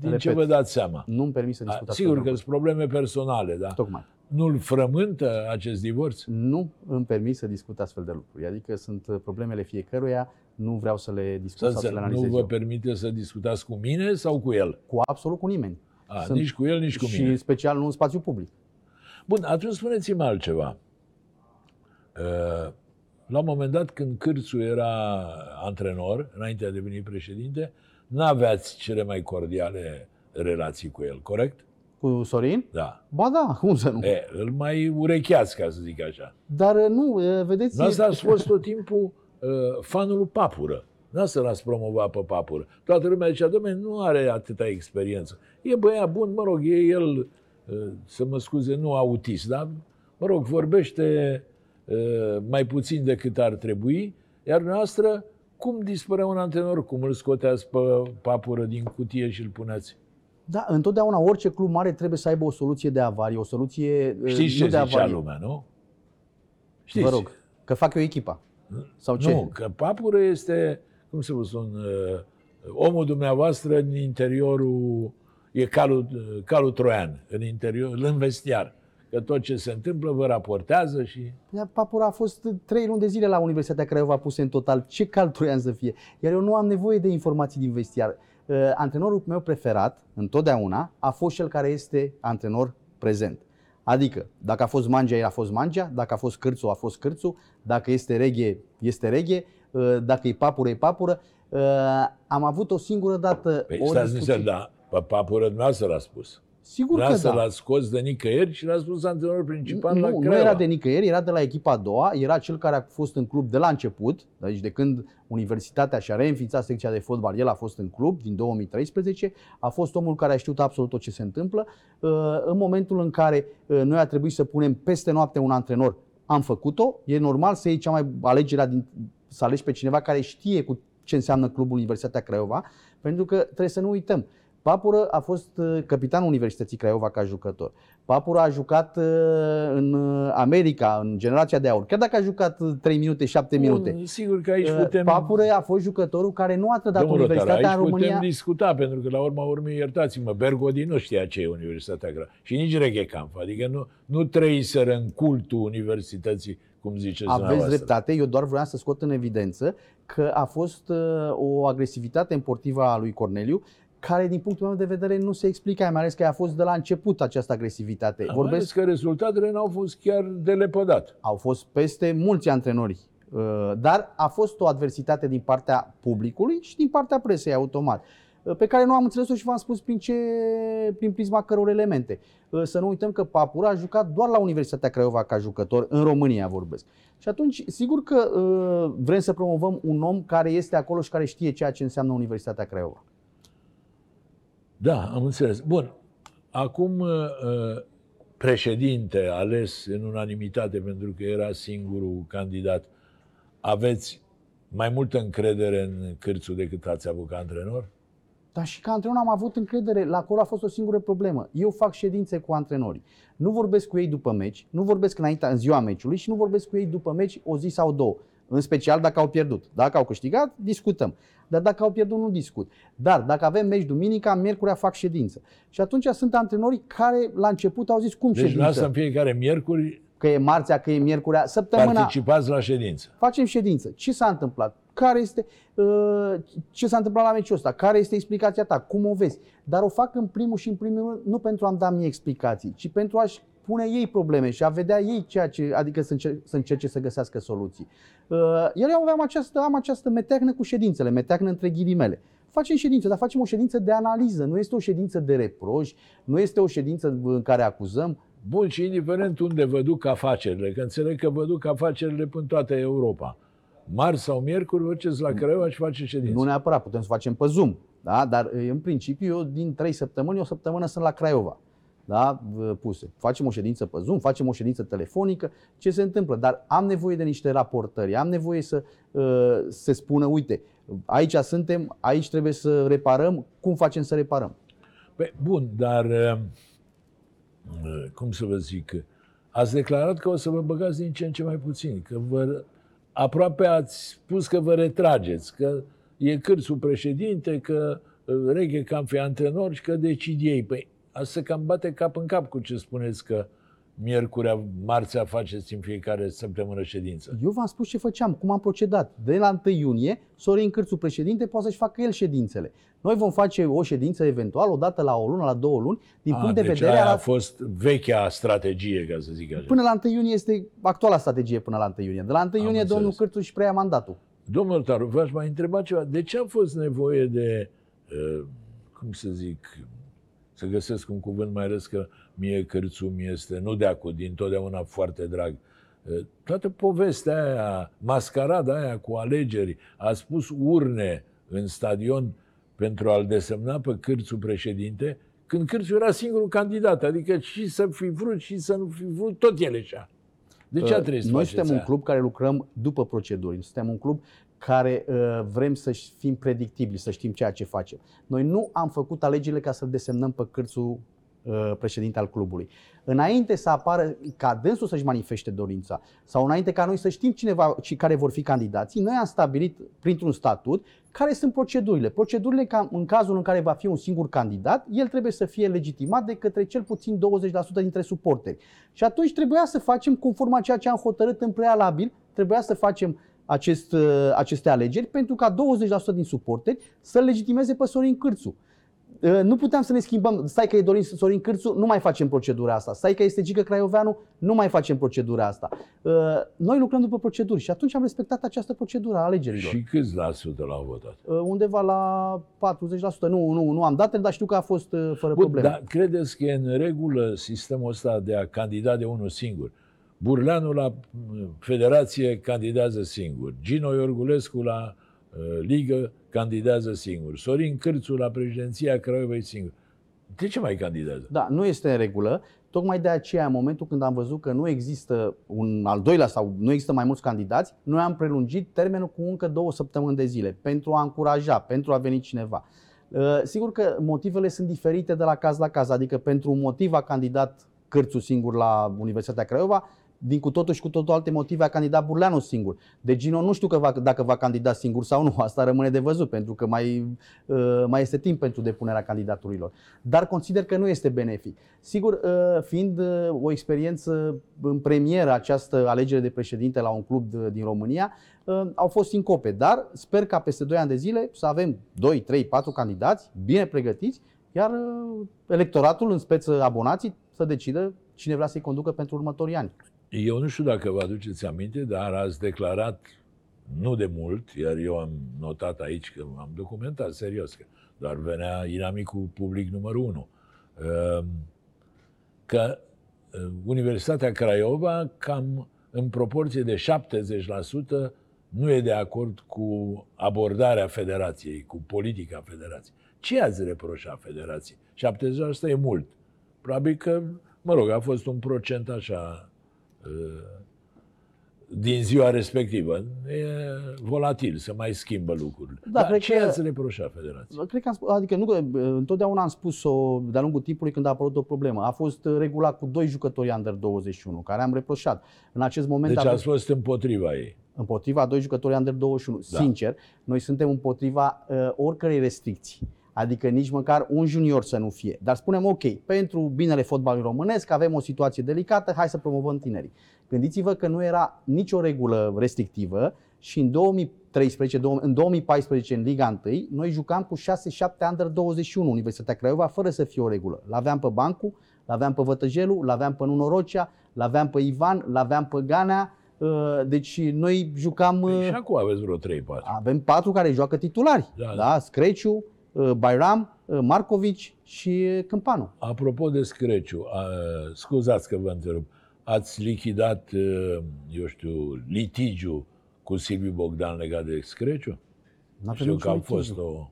din ce Repet. vă dați seama? Nu-mi permis să A, discut astfel Sigur de că lucruri. sunt probleme personale, dar Tocmai. nu-l frământă acest divorț? Nu îmi permis să discut astfel de lucruri. Adică sunt uh, problemele fiecăruia, nu vreau să le discut Să sau să le înțeleg, analizez nu vă eu. permite să discutați cu mine sau cu el? Cu absolut cu nimeni. A, Sunt- nici cu el, nici cu și mine. special nu în spațiu public. Bun, atunci spuneți-mi altceva. Uh, La un moment dat, când Cârțu era antrenor, înainte de a deveni președinte, n-aveați cele mai cordiale relații cu el, corect? Cu Sorin? Da. Ba da, cum să nu? E, îl mai urecheați, ca să zic așa. Dar uh, nu, uh, vedeți... Asta ați fost tot timpul uh, fanul lui Papură. N-ați l-ați promovat pe Papură. Toată lumea zicea, domnule, nu are atâta experiență. E băiat bun, mă rog, e el, uh, să mă scuze, nu autist, dar, mă rog, vorbește uh, mai puțin decât ar trebui, iar noastră, cum dispărea un antrenor? Cum îl scoteați pe Papură din cutie și îl puneți? Da, întotdeauna orice club mare trebuie să aibă o soluție de avarie, o soluție uh, Știți nu ce de zicea avarie. lumea, nu? Știți? Vă rog, că fac eu echipa. Sau ce? Nu, că Papură este, cum să vă spun, uh, omul dumneavoastră în interiorul, e calul, uh, calul troian, în interior, în vestiar. Că tot ce se întâmplă vă raportează și... Iar Papura a fost trei luni de zile la Universitatea Craiova puse în total. Ce cald troian să fie? Iar eu nu am nevoie de informații din vestiar. Uh, antrenorul meu preferat, întotdeauna, a fost cel care este antrenor prezent. Adică, dacă a fost Mangea, el a fost Mangea, dacă a fost Cârțu, a fost Cârțu, dacă este reghe, este reghe, uh, dacă e papură, e papură. Uh, am avut o singură dată Păi o stați discuție. niște, da, pe papură dumneavoastră l-a spus. Sigur că Dumneavoastră da. l-a scos de nicăieri și l-a spus antrenorul principal la Nu, nu Craiova. era de nicăieri, era de la echipa a doua, era cel care a fost în club de la început, deci de când Universitatea și-a reînființat secția de fotbal, el a fost în club din 2013, a fost omul care a știut absolut tot ce se întâmplă. Uh, În momentul în care uh, noi a trebuit să punem peste noapte un antrenor, am făcut-o, e normal să iei cea mai alegerea din, să alegi pe cineva care știe cu ce înseamnă clubul Universitatea Craiova, pentru că trebuie să nu uităm, Papură a fost uh, capitanul Universității Craiova ca jucător. Papură a jucat uh, în uh, America, în generația de aur. Chiar dacă a jucat uh, 3 minute, 7 minute. Bun, sigur că aici Uh, putem... Papură a fost jucătorul care nu a trădat Domnul Rotar, Universitatea aici în România. putem discuta, pentru că la urma urmei, iertați-mă, Bergodi nu știa ce e Universitatea Craiova. Și nici Reghe Camp. Adică nu, nu trăiseră în cultul universității, cum ziceți Aveți dumneavoastră. dreptate, eu doar vreau să scot în evidență că a fost uh, o agresivitate împotriva a lui Corneliu, care din punctul meu de vedere nu se explică, mai ales că a fost de la început această agresivitate. Am Vorbesc Vorbesc că rezultatele n-au fost chiar de lepădat. au fost peste mulți antrenori, uh, dar a fost o adversitate din partea publicului și din partea presei automat, uh, pe care nu am înțeles-o și v-am spus prin, ce, prin prisma căror elemente. Uh, Să nu uităm că Papura a jucat doar la Universitatea Craiova ca jucător, în România vorbesc. Și atunci, sigur că uh, vrem să promovăm un om care este acolo și care știe ceea ce înseamnă Universitatea Craiova. Da, am înțeles. Bun. Acum, uh, uh, președinte ales în unanimitate pentru că era singurul candidat, aveți mai multă încredere în Cârțu decât ați avut ca antrenor? Dar și ca antrenor am avut încredere. La acolo a fost o singură problemă. Eu fac ședințe cu antrenorii. Nu vorbesc cu ei după meci, nu vorbesc înainte, în ziua meciului și nu vorbesc cu ei după meci o zi sau două. În special dacă au pierdut. Dacă au câștigat, discutăm. Dar dacă au pierdut, nu discut. Dar dacă avem meci duminica, miercurea fac ședință. Și atunci sunt antrenorii care la început au zis cum Deci ședință? dumneavoastră în fiecare miercuri Că e marțea, că e miercurea, săptămâna participați la ședință. facem ședință. Ce s-a întâmplat? Care este, uh, ce s-a întâmplat la meciul ăsta? Care este explicația ta? Cum o vezi? Dar o fac în primul și în primul rând nu pentru a-mi da mie explicații, ci pentru a-și pune ei probleme și a vedea ei ceea ce, adică să, încer- să încerce să găsească soluții. Uh, iar eu aveam această, am această meteahnă cu ședințele, meteahnă între ghilimele. Facem ședință, dar facem o ședință de analiză, nu este o ședință de reproș, nu este o ședință în care acuzăm, Bun, și indiferent unde vă duc afacerile, că înțeleg că vă duc afacerile până toată Europa. Marți sau miercuri vă duceți la Craiova și faceți ședință. Nu neapărat, putem să facem pe Zoom, da? dar în principiu eu din trei săptămâni, o săptămână sunt la Craiova. Da? v- puse. Facem o ședință pe Zoom, facem o ședință telefonică, ce se întâmplă? Dar am nevoie de niște raportări, am nevoie să uh, se spună, uite, aici suntem, aici trebuie să reparăm, cum facem să reparăm? Păi, bun, dar uh, uh, cum să vă zic, ați declarat că o să vă băgați din ce în ce mai puțin, că vă, aproape ați spus că vă retrageți, că e cârțul președinte, că uh, Reghe cam fi antrenor și că decid ei. Păi, asta se cam bate cap în cap cu ce spuneți că miercurea, marțea faceți în fiecare săptămână ședință. Eu v-am spus ce făceam, cum am procedat. De la 1 iunie, Sorin Cârțu, președinte, poate să-și facă el ședințele. Noi vom face o ședință eventual, o dată la o lună, la două luni, din A, punct de deci vedere aia al a fost vechea strategie, ca să zic așa. Până la 1 iunie este actuala strategie până la 1 iunie. De la 1 iunie înțeles. domnul Cârțu își preia mandatul. Domnul Taru, v-aș mai întreba ceva. De ce a fost nevoie de, uh, cum să zic, să găsesc un cuvânt mai răs că mie Cârțu mi este, nu de acum, din totdeauna foarte drag. Uh, Toată povestea aia, mascarada aia cu alegeri, a spus urne în stadion pentru a-l desemna pe Cârțu președinte, când Cârțu era singurul candidat, adică și să fi vrut și să nu fi vrut, tot el ieșea. De ce a trebuit să Noi faceți suntem un aia? club care lucrăm după proceduri. Suntem un club care uh, vrem să fim predictibili, să știm ceea ce facem. Noi nu am făcut alegerile ca să desemnăm pe Cârțu uh, președinte al clubului. Înainte să apară ca dânsul să-și manifeste dorința sau înainte ca noi să știm cine va, care vor fi candidații, noi am stabilit printr-un statut care sunt procedurile. Procedurile ca în cazul în care va fi un singur candidat, el trebuie să fie legitimat de către cel puțin 20% dintre suporteri. Și atunci trebuia să facem conform a ceea ce am hotărât în prealabil, trebuia să facem acest, uh, aceste alegeri pentru ca 20% din suporteri să legitimeze pe Sorin Cârțu. Uh, nu puteam să ne schimbăm, stai că e Dorin Sorin Cârțu, nu mai facem procedura asta. Stai că este Gică Craioveanu, nu mai facem procedura asta. Uh, noi lucrăm după proceduri și atunci am respectat această procedură a alegerilor. Și câți la sută l-au votat? Undeva la 40%. Nu, nu, nu am date, dar știu că a fost fără Bun, probleme. Dar credeți că e în regulă sistemul ăsta de a candida de unul singur? Burleanu la federație candidează singur. Gino Iorgulescu la uh, ligă candidează singur. Sorin Cârțu la președinția Craiovei singur. De ce mai candidează? Da, nu este în regulă. Tocmai de aceea, în momentul când am văzut că nu există un al doilea sau nu există mai mulți candidați, noi am prelungit termenul cu încă două săptămâni de zile pentru a încuraja, pentru a veni cineva. Uh, sigur că motivele sunt diferite de la caz la caz, adică pentru un motiv a candidat Cârțu singur la Universitatea Craiova, din cu totul și cu totul alte motive a candidat Burleanu singur. De Gino nu știu că va, dacă va candida singur sau nu, asta rămâne de văzut, pentru că mai, uh, mai este timp pentru depunerea candidaturilor. Dar consider că nu este benefic. Sigur, uh, fiind uh, o experiență în premieră această alegere de președinte la un club de, din România, uh, au fost sincope, dar sper ca peste 2 ani de zile să avem 2, 3, 4 candidați bine pregătiți, iar uh, electoratul, în speță abonații, să decidă cine vrea să-i conducă pentru următorii ani. Eu nu știu dacă vă aduceți aminte, dar ați declarat nu de mult, iar eu am notat aici că am documentat serios, că doar venea inamicul public numărul unu, ehm, că eh, Universitatea Craiova cam în proporție de 70% nu e de acord cu abordarea federației, cu politica federației. Ce ați reproșat federației? 70% e mult. Probabil că, mă rog, a fost un procent așa din ziua respectivă. E volatil, se mai schimbă lucrurile. Da, Dar ce că, ați reproșat federația? Cred că am spus, adică nu, întotdeauna am spus-o de-a lungul timpului când a apărut o problemă. A fost regulat cu doi jucători under 21, care am reproșat. În acest moment deci ați fost împotriva ei. Împotriva doi jucători under 21. Da. Sincer, noi suntem împotriva uh, oricărei restricții. Adică nici măcar un junior să nu fie. Dar spunem, ok, pentru binele fotbalului românesc avem o situație delicată, hai să promovăm tinerii. Gândiți-vă că nu era nicio regulă restrictivă și în 2013, în 2014 în Liga 1, noi jucam cu 6-7 under 21 Universitatea Craiova fără să fie o regulă. L-aveam pe Bancu, l-aveam pe Vătăjelu, l-aveam pe Nuno Rocea, l-aveam pe Ivan, l-aveam pe Ganea, uh, deci noi jucam... Păi și uh, acum aveți vreo 3-4. Avem patru care joacă titulari. Da, da. da Screciu, Uh, Bayram, uh, Marcovici și Câmpanu. Apropo de Screciu, scuzați că vă întrerup, ați lichidat, uh, eu știu, litigiu cu Silviu Bogdan legat de Screciu? N-a știu că a fost o...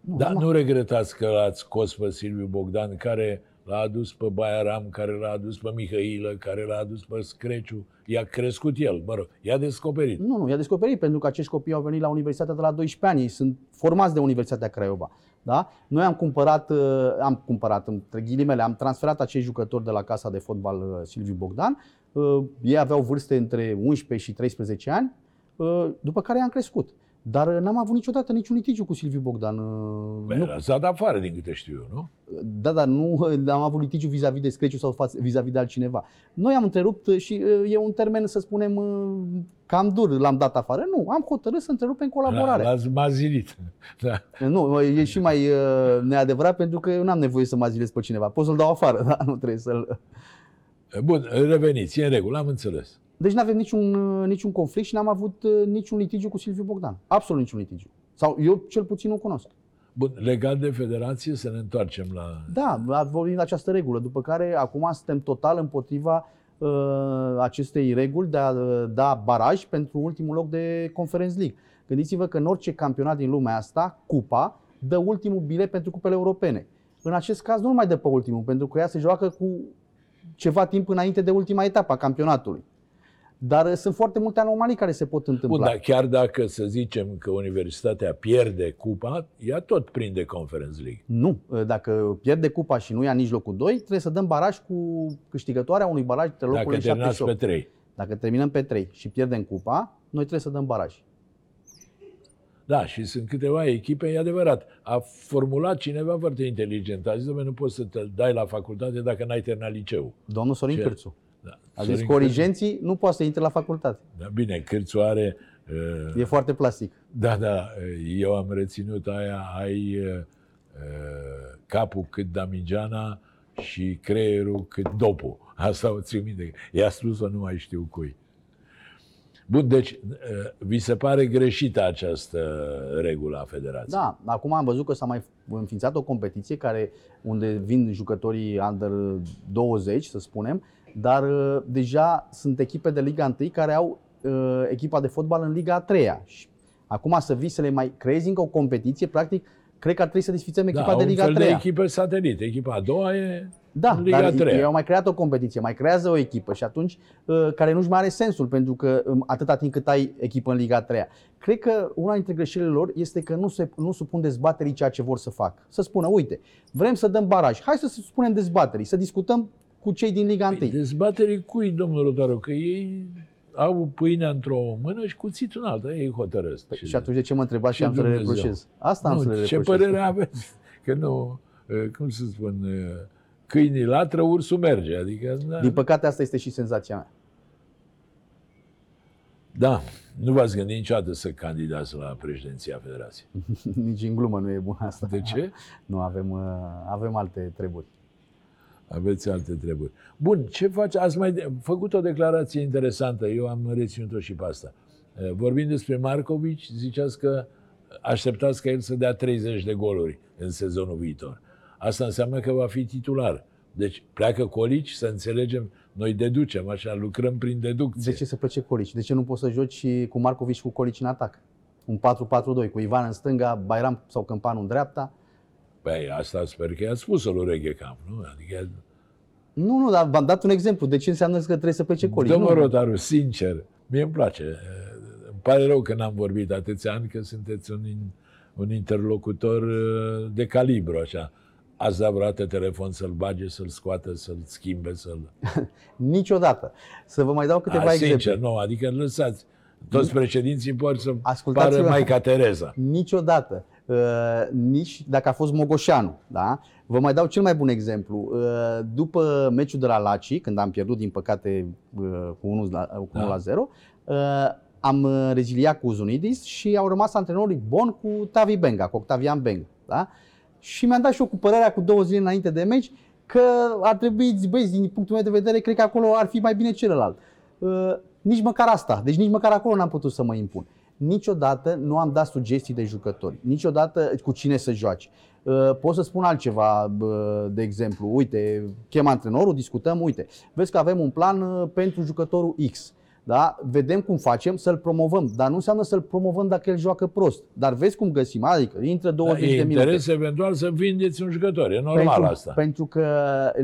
Nu, Dar nu regretați că l-ați scos pe Silviu Bogdan, care l-a adus pe Baiaram, care l-a adus pe Mihailă, care l-a adus pe Screciu. I-a crescut el, mă rog, i-a descoperit. Nu, nu, i-a descoperit pentru că acești copii au venit la universitatea de la 12 ani, ei sunt formați de Universitatea Craiova. Da? Noi am cumpărat, uh, am cumpărat, între ghilimele, am transferat acești jucători de la casa de fotbal uh, Silviu Bogdan. Uh, ei aveau vârste între 11 și 13 ani, după care i-am crescut. Dar n-am avut niciodată niciun litigiu cu Silviu Bogdan. Bă, nu... s-a dat afară, din câte știu eu, nu? Da, dar nu am avut litigiu vis-a-vis de Screciu sau vis-a-vis de altcineva. Noi am întrerupt și e un termen, să spunem, cam dur, l-am dat afară. Nu, am hotărât să întrerupem colaborarea. L-ați mazilit. Da. Nu, e și mai neadevărat pentru că eu n-am nevoie să mazilez pe cineva. Pot să-l dau afară, da? nu trebuie să-l... Bun, reveniți, e în regulă, am înțeles. Deci nu avem niciun, niciun conflict și n-am avut uh, niciun litigiu cu Silviu Bogdan. Absolut niciun litigiu. Sau eu cel puțin nu cunosc. Bun, legat de federație, să ne întoarcem la... Da, vorbim de această regulă, după care acum suntem total împotriva uh, acestei reguli de a uh, da baraj pentru ultimul loc de Conference League. Gândiți-vă că în orice campionat din lumea asta, cupa dă ultimul bilet pentru cupele europene. În acest caz nu mai dă pe ultimul, pentru că ea se joacă cu ceva timp înainte de ultima etapă a campionatului. Dar uh, sunt foarte multe anomalii care se pot întâmpla. Bun, dar chiar dacă să zicem că universitatea pierde cupa, ea tot prinde Conference League. Nu. Uh, Dacă pierde cupa și nu ia nici locul 2, trebuie să dăm baraj cu câștigătoarea unui baraj între Dacă locurile 7 terminați și pe 8. 3. Dacă terminăm pe 3 și pierdem cupa, noi trebuie să dăm baraj. Da, și sunt câteva echipe, e adevărat. A formulat cineva foarte inteligent. A zis, "Dom'le, nu poți să te dai la facultate dacă n-ai terminat liceu. Domnul Sorin Ce? Cârțu. Da. A zis Sorin corigenții nu poate să intre la facultate. Cârțu- Da, bine, Cârțu are... Uh, E foarte plastic. Da, da, eu am reținut aia, ai uh, uh, capul cât Damigeana și creierul cât Dopu. Asta o țin minte. I-a spus-o, nu mai știu cui. Bun, deci, uh, vi se pare greșită această regulă a federației? Da, acum am văzut că s-a mai înființat o competiție care, unde vin jucătorii under 20, să spunem, dar uh, deja sunt echipe de Liga 1 care au uh, echipa de fotbal în Liga a 3 Și acum să vii să le mai creezi încă o competiție, practic, cred că ar trebui să desfițăm echipa da, de un Liga fel 3 de echipă satelit. Echipa a doua e Da, în Liga dar 3 ei au mai creat o competiție, mai creează o echipă și atunci uh, care nu-și mai are sensul pentru că um, atâta timp cât ai echipă în Liga 3 Cred că una dintre greșelile lor este că nu se nu supun dezbaterii ceea ce vor să facă. Să spună, uite, vrem să dăm baraj, hai să spunem dezbaterii, să discutăm cu cei din Liga 1. Păi, dezbaterii cui, domnul Rotaru? Că ei au pâinea într-o mână și cuțitul în alta. Ei hotărăsc. Păi, și atunci de ce mă întrebați și Ce am să le Dumnezeu? reproșez? Asta am să le nu, ce reproșez. părere aveți? Că nu, uh, cum să spun, uh, câinii latră, ursul merge. Adică, da, Din păcate asta este și senzația mea. da, nu v-ați gândit niciodată să candidați la președinția Federației. Nici în glumă nu e bună asta. De ce? Nu, avem, uh, avem alte treburi. Aveți alte treburi. Bun, ce faci? Ați mai de- făcut o declarație interesantă, eu am reținut-o și pe asta. Uh, Vorbind despre Marcovici, ziceați că așteptați ca el să dea 30 de goluri în sezonul viitor. Asta înseamnă că va fi titular. Deci pleacă Colici, să înțelegem, noi deducem, așa, lucrăm prin deducție. De ce să plece Colici? De ce nu poți să joci și cu Marcovici și cu Colici în atac? Un 4-4-2, cu Ivan în stânga, Bairam sau Câmpanu în dreapta? Păi asta sper că i-a spus-o lui Reghecam, nu? Adică, Nu, nu, dar v-am dat un exemplu. De ce înseamnă că trebuie să plece Colici? Domnul Nu. Rotaru, sincer, mie îmi place. Îmi pare rău că n-am vorbit atâția ani, că sunteți un, in- un interlocutor uh, de calibru, așa. Ați dat vreodată telefon să-l bage, să-l scoată, să-l schimbe, să-l... Niciodată. Să vă mai dau câteva A, exemple. sincer, nu, adică lăsați. Toți președinții pot să Ascultați-vă. pară Maica Tereza. Niciodată. Uh, nici dacă a fost Mogoșanu. Da? Vă mai dau cel mai bun exemplu. Uh, după meciul de la Laci, când am pierdut, din păcate, uh, cu 1 la, cu 1 Da. la 0, uh, am uh, reziliat cu Zunidis și au rămas antrenorii Bon cu Tavi Benga, cu Octavian Benga. Da? Și mi-am dat și eu cu părerea cu două zile înainte de meci că ar trebui, băi, din punctul meu de vedere, cred că acolo ar fi mai bine celălalt. Uh, nici măcar asta. Deci nici măcar acolo n-am putut să mă impun. Niciodată nu am dat sugestii de jucători. Niciodată cu cine să joaci. Uh, Pot să spun altceva, bă, de exemplu, uite, chem antrenorul, discutăm, uite, vezi că avem un plan uh, pentru jucătorul X. Da? Vedem cum facem să-l promovăm, dar nu înseamnă să-l promovăm dacă el joacă prost. Dar vezi cum găsim, adică intră 20 Da, e de minute. interes eventual să vindeți un jucător, e normal pentru, asta. Pentru că,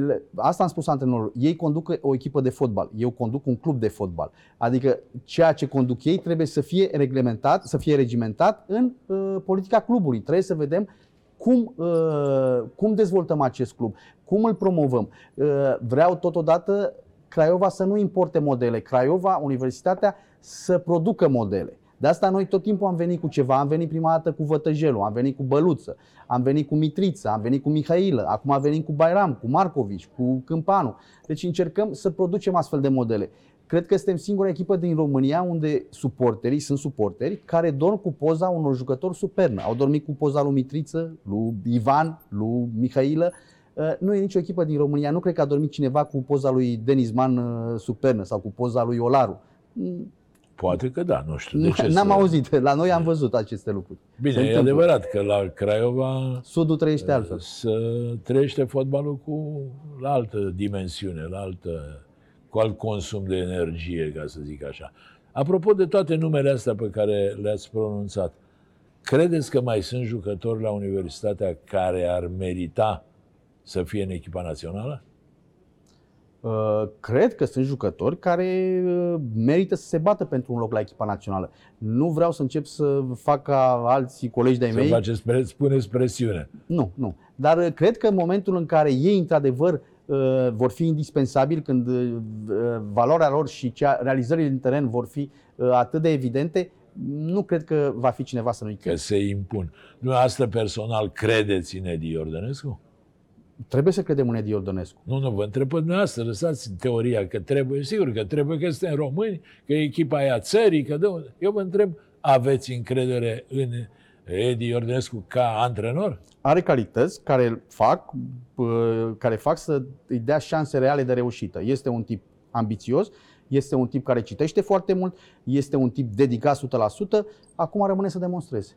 le- asta am spus antrenorul, ei conduc o echipă de fotbal, eu conduc un club de fotbal. Adică ceea ce conduc ei trebuie să fie reglementat, să fie regimentat în uh, politica clubului. Trebuie să vedem cum, uh, cum dezvoltăm acest club, cum îl promovăm. Uh, vreau totodată Craiova să nu importe modele, Craiova, Universitatea, să producă modele. De asta noi tot timpul am venit cu ceva. Am venit prima dată cu Vătăjelul, am venit cu Băluță, am venit cu Mitriță, am venit cu Mihailă, acum venim cu Bairam, cu Marcovici, cu Câmpanu. Deci încercăm să producem astfel de modele. Cred că suntem singura echipă din România unde suporterii sunt suporteri care dorm cu poza unor jucători supernă. Au dormit cu poza lui Mitriță, lui Ivan, lui Mihailă. Uh, Nu e nicio echipă din România. Nu cred că a dormit cineva cu poza lui Denis Man uh, supernă sau cu poza lui Olaru. Mm, Poate că da, nu știu de ce N-am să... auzit. La noi am văzut aceste lucruri. Bine, Se e întâmplă. adevărat că la Craiova Sudul trăiește altfel. să trăiește fotbalul cu la altă dimensiune, la altă, cu alt consum de energie, ca să zic așa. Apropo de toate numele astea pe care le-ați pronunțat, credeți că mai sunt jucători la universitatea care ar merita să fie în echipa națională? Uh, Cred că sunt jucători care uh, merită să se bată pentru un loc la echipa națională. Nu vreau să încep să fac ca alții colegi de-ai Să mei. faceți, pre- spuneți presiune. Nu, nu. Dar uh, cred că în momentul în care ei, într-adevăr, uh, vor fi indispensabili, când uh, valoarea lor și cea, realizările din teren vor fi uh, atât de evidente, nu cred că va fi cineva să nu-i Că crede. se impun. Dumneavoastră personal credeți în Edi Iordănescu? Trebuie să credem în Edi Iordănescu. Nu, nu, vă întreb pe dumneavoastră, lăsați teoria că trebuie, sigur că trebuie că suntem români, că e echipa aia țării, că de unde. Eu vă întreb, aveți încredere în Edi Iordănescu ca antrenor? Are calități care îl fac, uh, care fac să îi dea șanse reale de reușită. Este un tip ambițios, este un tip care citește foarte mult, este un tip dedicat 100%, acum rămâne să demonstreze.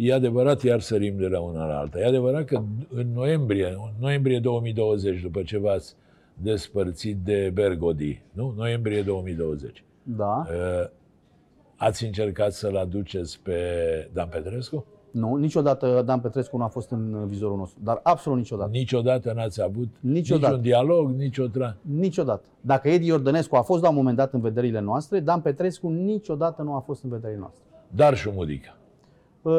E adevărat, iar sărim de la una la alta. E adevărat că în noiembrie, în noiembrie 2020, după ce v-ați despărțit de Bergodi, nu? Noiembrie 2020, Da? uh, ați încercat să-l aduceți pe Dan Petrescu? Nu, niciodată Dan Petrescu nu a fost în vizorul nostru, dar absolut niciodată. Niciodată n-ați avut Niciodată. niciun dialog, nicio tra... Niciodată. Dacă Edi Iordănescu a fost la un moment dat în vederile noastre, Dan Petrescu niciodată nu a fost în vederile noastre. Dar Șumudica. Uh,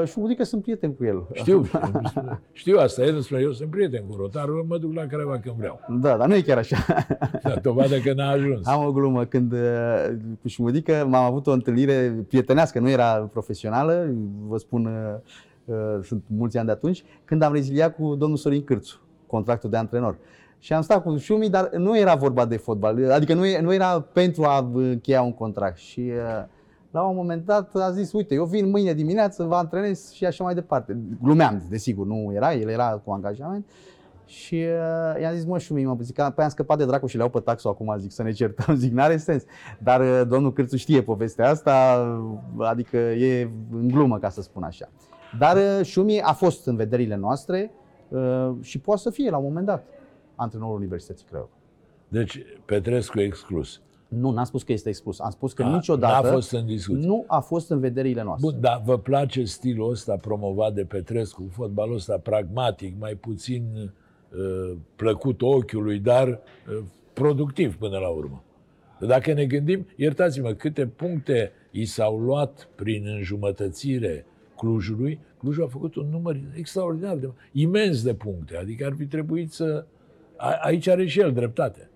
și mă că sunt prieten cu el. Știu, știu asta, el îmi spune, eu sunt prieten cu rotarul, mă duc la Craiova când vreau. Da, dar nu e chiar așa. Da, dovadă că n-a ajuns. Am o glumă. Când uh, cu Șumudică m-am avut o întâlnire prietenească, nu era profesională, vă spun, uh, uh, sunt mulți ani de atunci, când am reziliat cu domnul Sorin Cârțu, contractul de antrenor. Și am stat cu Șumi, dar nu era vorba de fotbal, adică nu, e- nu era pentru a încheia un contract. Și uh, la un moment dat a zis, uite, eu vin mâine dimineață, vă antrenez și așa mai departe. Glumeam, desigur, nu era, el era cu angajament. Și uh, i-am zis, mă, Șumi, mă, zic, că, păi am scăpat de dracu și le iau pe taxul acum, zic, să ne certăm, zic, n-are sens. Dar uh, domnul Cârțu știe povestea asta, uh, adică e în glumă, ca să spun așa. Dar uh, Șumi a fost în vederile noastre uh, și poate să fie la un moment dat antrenorul Universității Craiova. Deci, Petrescu exclus. Nu, n-am spus că este exclus. Am spus că A, niciodată n-a fost în discuție. nu a fost în vederile noastre. Bun, dar vă place stilul ăsta promovat de Petrescu, fotbalul ăsta pragmatic, mai puțin uh, plăcut ochiului, dar uh, productiv până la urmă. Dacă ne gândim, iertați-mă, câte puncte i s-au luat prin înjumătățire Clujului, Clujul a făcut un număr extraordinar de imens de puncte, adică ar fi trebuit să... A, aici are și el dreptate.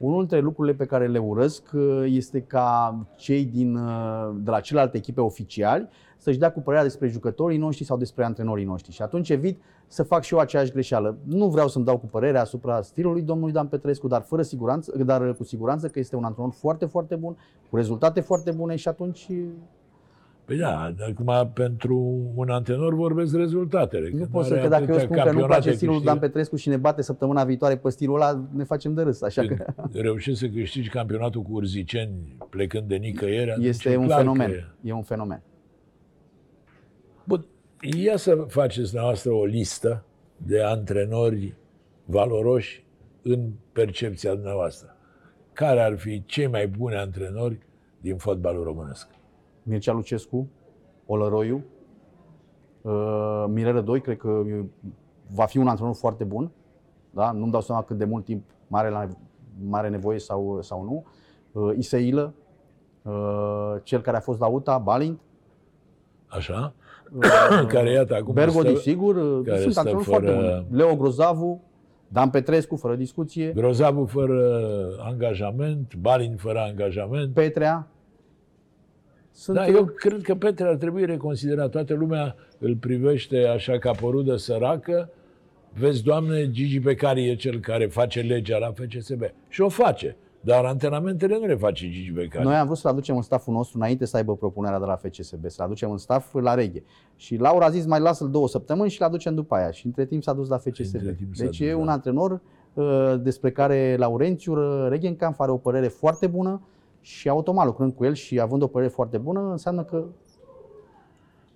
Unul dintre lucrurile pe care le urăsc uh, este ca cei din, uh, de la celelalte echipe oficiali să-și dea cu părerea despre jucătorii noștri sau despre antrenorii noștri. Și atunci evit să fac și eu aceeași greșeală. Nu vreau să-mi dau cu părerea asupra stilului domnului Dan Petrescu, dar, fără siguranță, dar uh, cu siguranță că este un antrenor foarte, foarte bun, cu rezultate foarte bune și atunci uh, Păi da, acum pentru un antrenor vorbesc rezultatele. nu că pot să are că dacă eu atâtea spun că nu campionate place stilul lui Dan câștigate. Petrescu și ne bate săptămâna viitoare pe stilul ăla, ne facem de râs. Așa că reușești să câștigi campionatul cu urziceni plecând de nicăieri, atunci este e un clar fenomen. că- E un fenomen. Bun, ia să faceți dumneavoastră o listă de antrenori valoroși în percepția dumneavoastră. Care ar fi cei mai buni antrenori din fotbalul românesc? Mircea Lucescu, Olăroiu, uh, Mirel 2, cred că uh, va fi un antrenor foarte bun. Da? Nu-mi dau seama cât de mult timp mai are, la, mai are nevoie sau, sau nu. Uh, Iseilă, uh, cel care a fost la UTA, Balint, Așa? uh, care, iată, acum Bergodi, stă, sigur, uh, care sunt stă antrenori fără- foarte buni. Leo Grozavu, Dan Petrescu, fără discuție, Grozavul fără angajament, Balin fără angajament. Petrea. Sunt Da, eu cred că Petre ar trebui reconsiderat. Toată lumea îl privește așa ca pe o rudă săracă. Vezi, Doamne, Gigi Becari e cel care face legea la FCSB. Și o face. Dar antrenamentele nu le face Gigi Becari. Noi am vrut să-l aducem în staful nostru înainte să aibă propunerea de la FCSB, să-l aducem în staf la Reghe. Și Laura a zis mai lasă-l două săptămâni și l aducem după aia. Și între timp s-a dus la FCSB. Între timp s-a Deci dus, e un da. antrenor uh, despre care Laurențiu uh, Regenkamp are o părere foarte bună și automat lucrând cu el și având o părere foarte bună, înseamnă că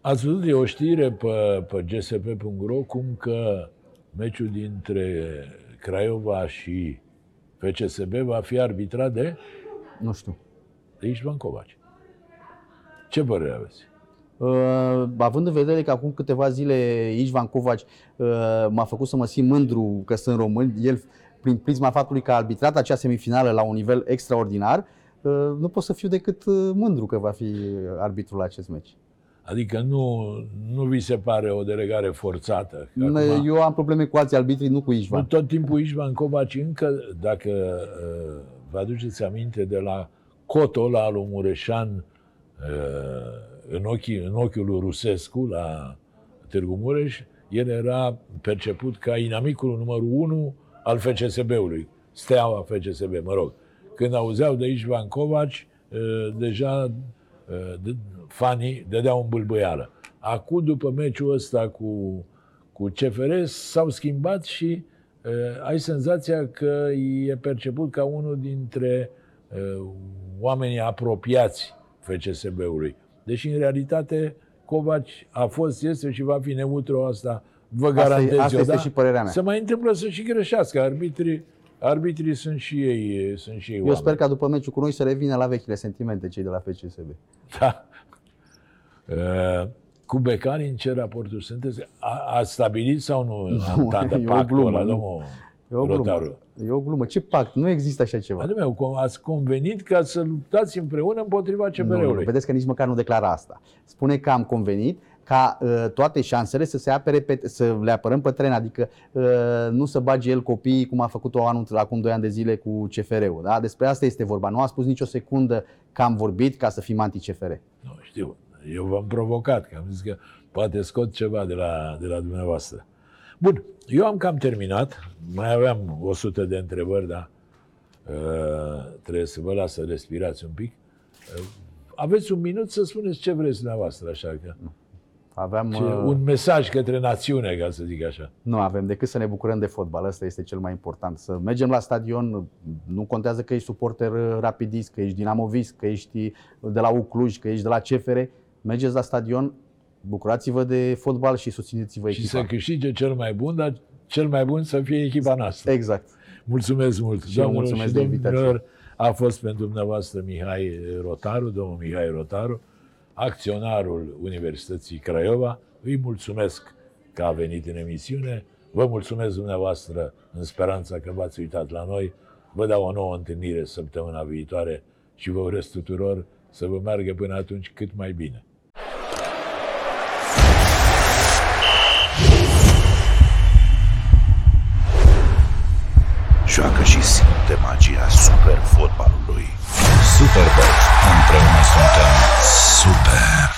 Ați văzut, e o știre pe, pe gsp.ro cum că meciul dintre Craiova și FCSB va fi arbitrat de, nu știu. de Ișvan Covaci. Ce părere aveți? Uh, având în vedere că acum câteva zile Ișvan Covaci uh, m-a făcut să mă simt mândru că sunt român, el prin prisma faptului că a arbitrat acea semifinală la un nivel extraordinar, uh, nu pot să fiu decât uh, mândru că va fi arbitrul la acest meci. Adică nu, nu vi se pare o delegare forțată? Că N- acum- Eu am probleme cu alții arbitri, nu cu Nu, Ișvan. tot timpul Ișvan Covaci încă, dacă uh, vă aduceți aminte de la cotul ăla al lui Mureșan uh, în, ochii, în ochiul lui Rusescu la Târgu Mureș, el era perceput ca inamicul numărul 1 al FCSB-ului, steaua FCSB, mă rog. Când auzeau de Ișvan Covaci, uh, deja uh, de- fanii dădeau în bâlbâială. Acum, după meciul ăsta cu, cu CFR, s-au schimbat și uh, ai senzația că e perceput ca unul dintre uh, oamenii apropiați FCSB-ului. Deși, în realitate, Covaci a fost, este și va fi neutru asta, vă Asta e- garantez asta eu, este da? și părerea mea. Se mai întâmplă să și greșească. Arbitrii, arbitrii sunt și ei, sunt și ei Eu oameni. sper ca după meciul cu noi să revină la vechile sentimente cei de la FCSB. Da. Uh, Cu Becali în ce raporturi sunteți? A, a stabilit sau nu entată, e o pactul glumă, ăla, nu. domnul E o glumă. Rotaru? E o glumă. Ce pact? Nu există așa ceva. Adică, meu, ați convenit ca să luptați împreună împotriva Nu, nu, CPR-ului. vedeți că nici măcar nu declară asta. Spune că am convenit ca uh, toate șansele să se apere pe, să le apărăm pe teren, adică uh, nu să bage el copiii cum a făcut-o anul acum 2 ani de zile cu CFR-ul. Da? Despre asta este vorba. Nu a spus nicio secundă că am vorbit ca să fim anti-CFR. Nu, știu. Eu v-am provocat, că am zis că poate scot ceva de la, de la dumneavoastră. Bun, eu am cam terminat. Mai aveam 100 de întrebări, dar uh, trebuie să vă las să respirați un pic. Uh, aveți un minut să spuneți ce vreți dumneavoastră, așa că... Aveam, Ce, uh, un mesaj către națiune, ca să zic așa. Nu avem decât să ne bucurăm de fotbal. Asta este cel mai important. Să mergem la stadion, nu contează că ești suporter uh, rapidist, că ești dinamovist, că ești de la Ucluj, că ești de la CFR. Mergeți la stadion, bucurați-vă de fotbal și susțineți-vă Și echipa. să câștige cel mai bun, dar cel mai bun să fie echipa noastră. Exact. Mulțumesc mult. Și eu Doamnelor mulțumesc și de invitație. domnilor, a fost pentru dumneavoastră Mihai Rotaru, domnul Mihai Rotaru, acționarul Universității Craiova. Îi mulțumesc că a venit în emisiune. Vă mulțumesc dumneavoastră în speranța că v-ați uitat la noi. Vă dau o nouă întâlnire săptămâna viitoare și vă urez tuturor să vă meargă până atunci cât mai bine. Joacă și simte magia super fotbalului. Superbox. Împreună Super.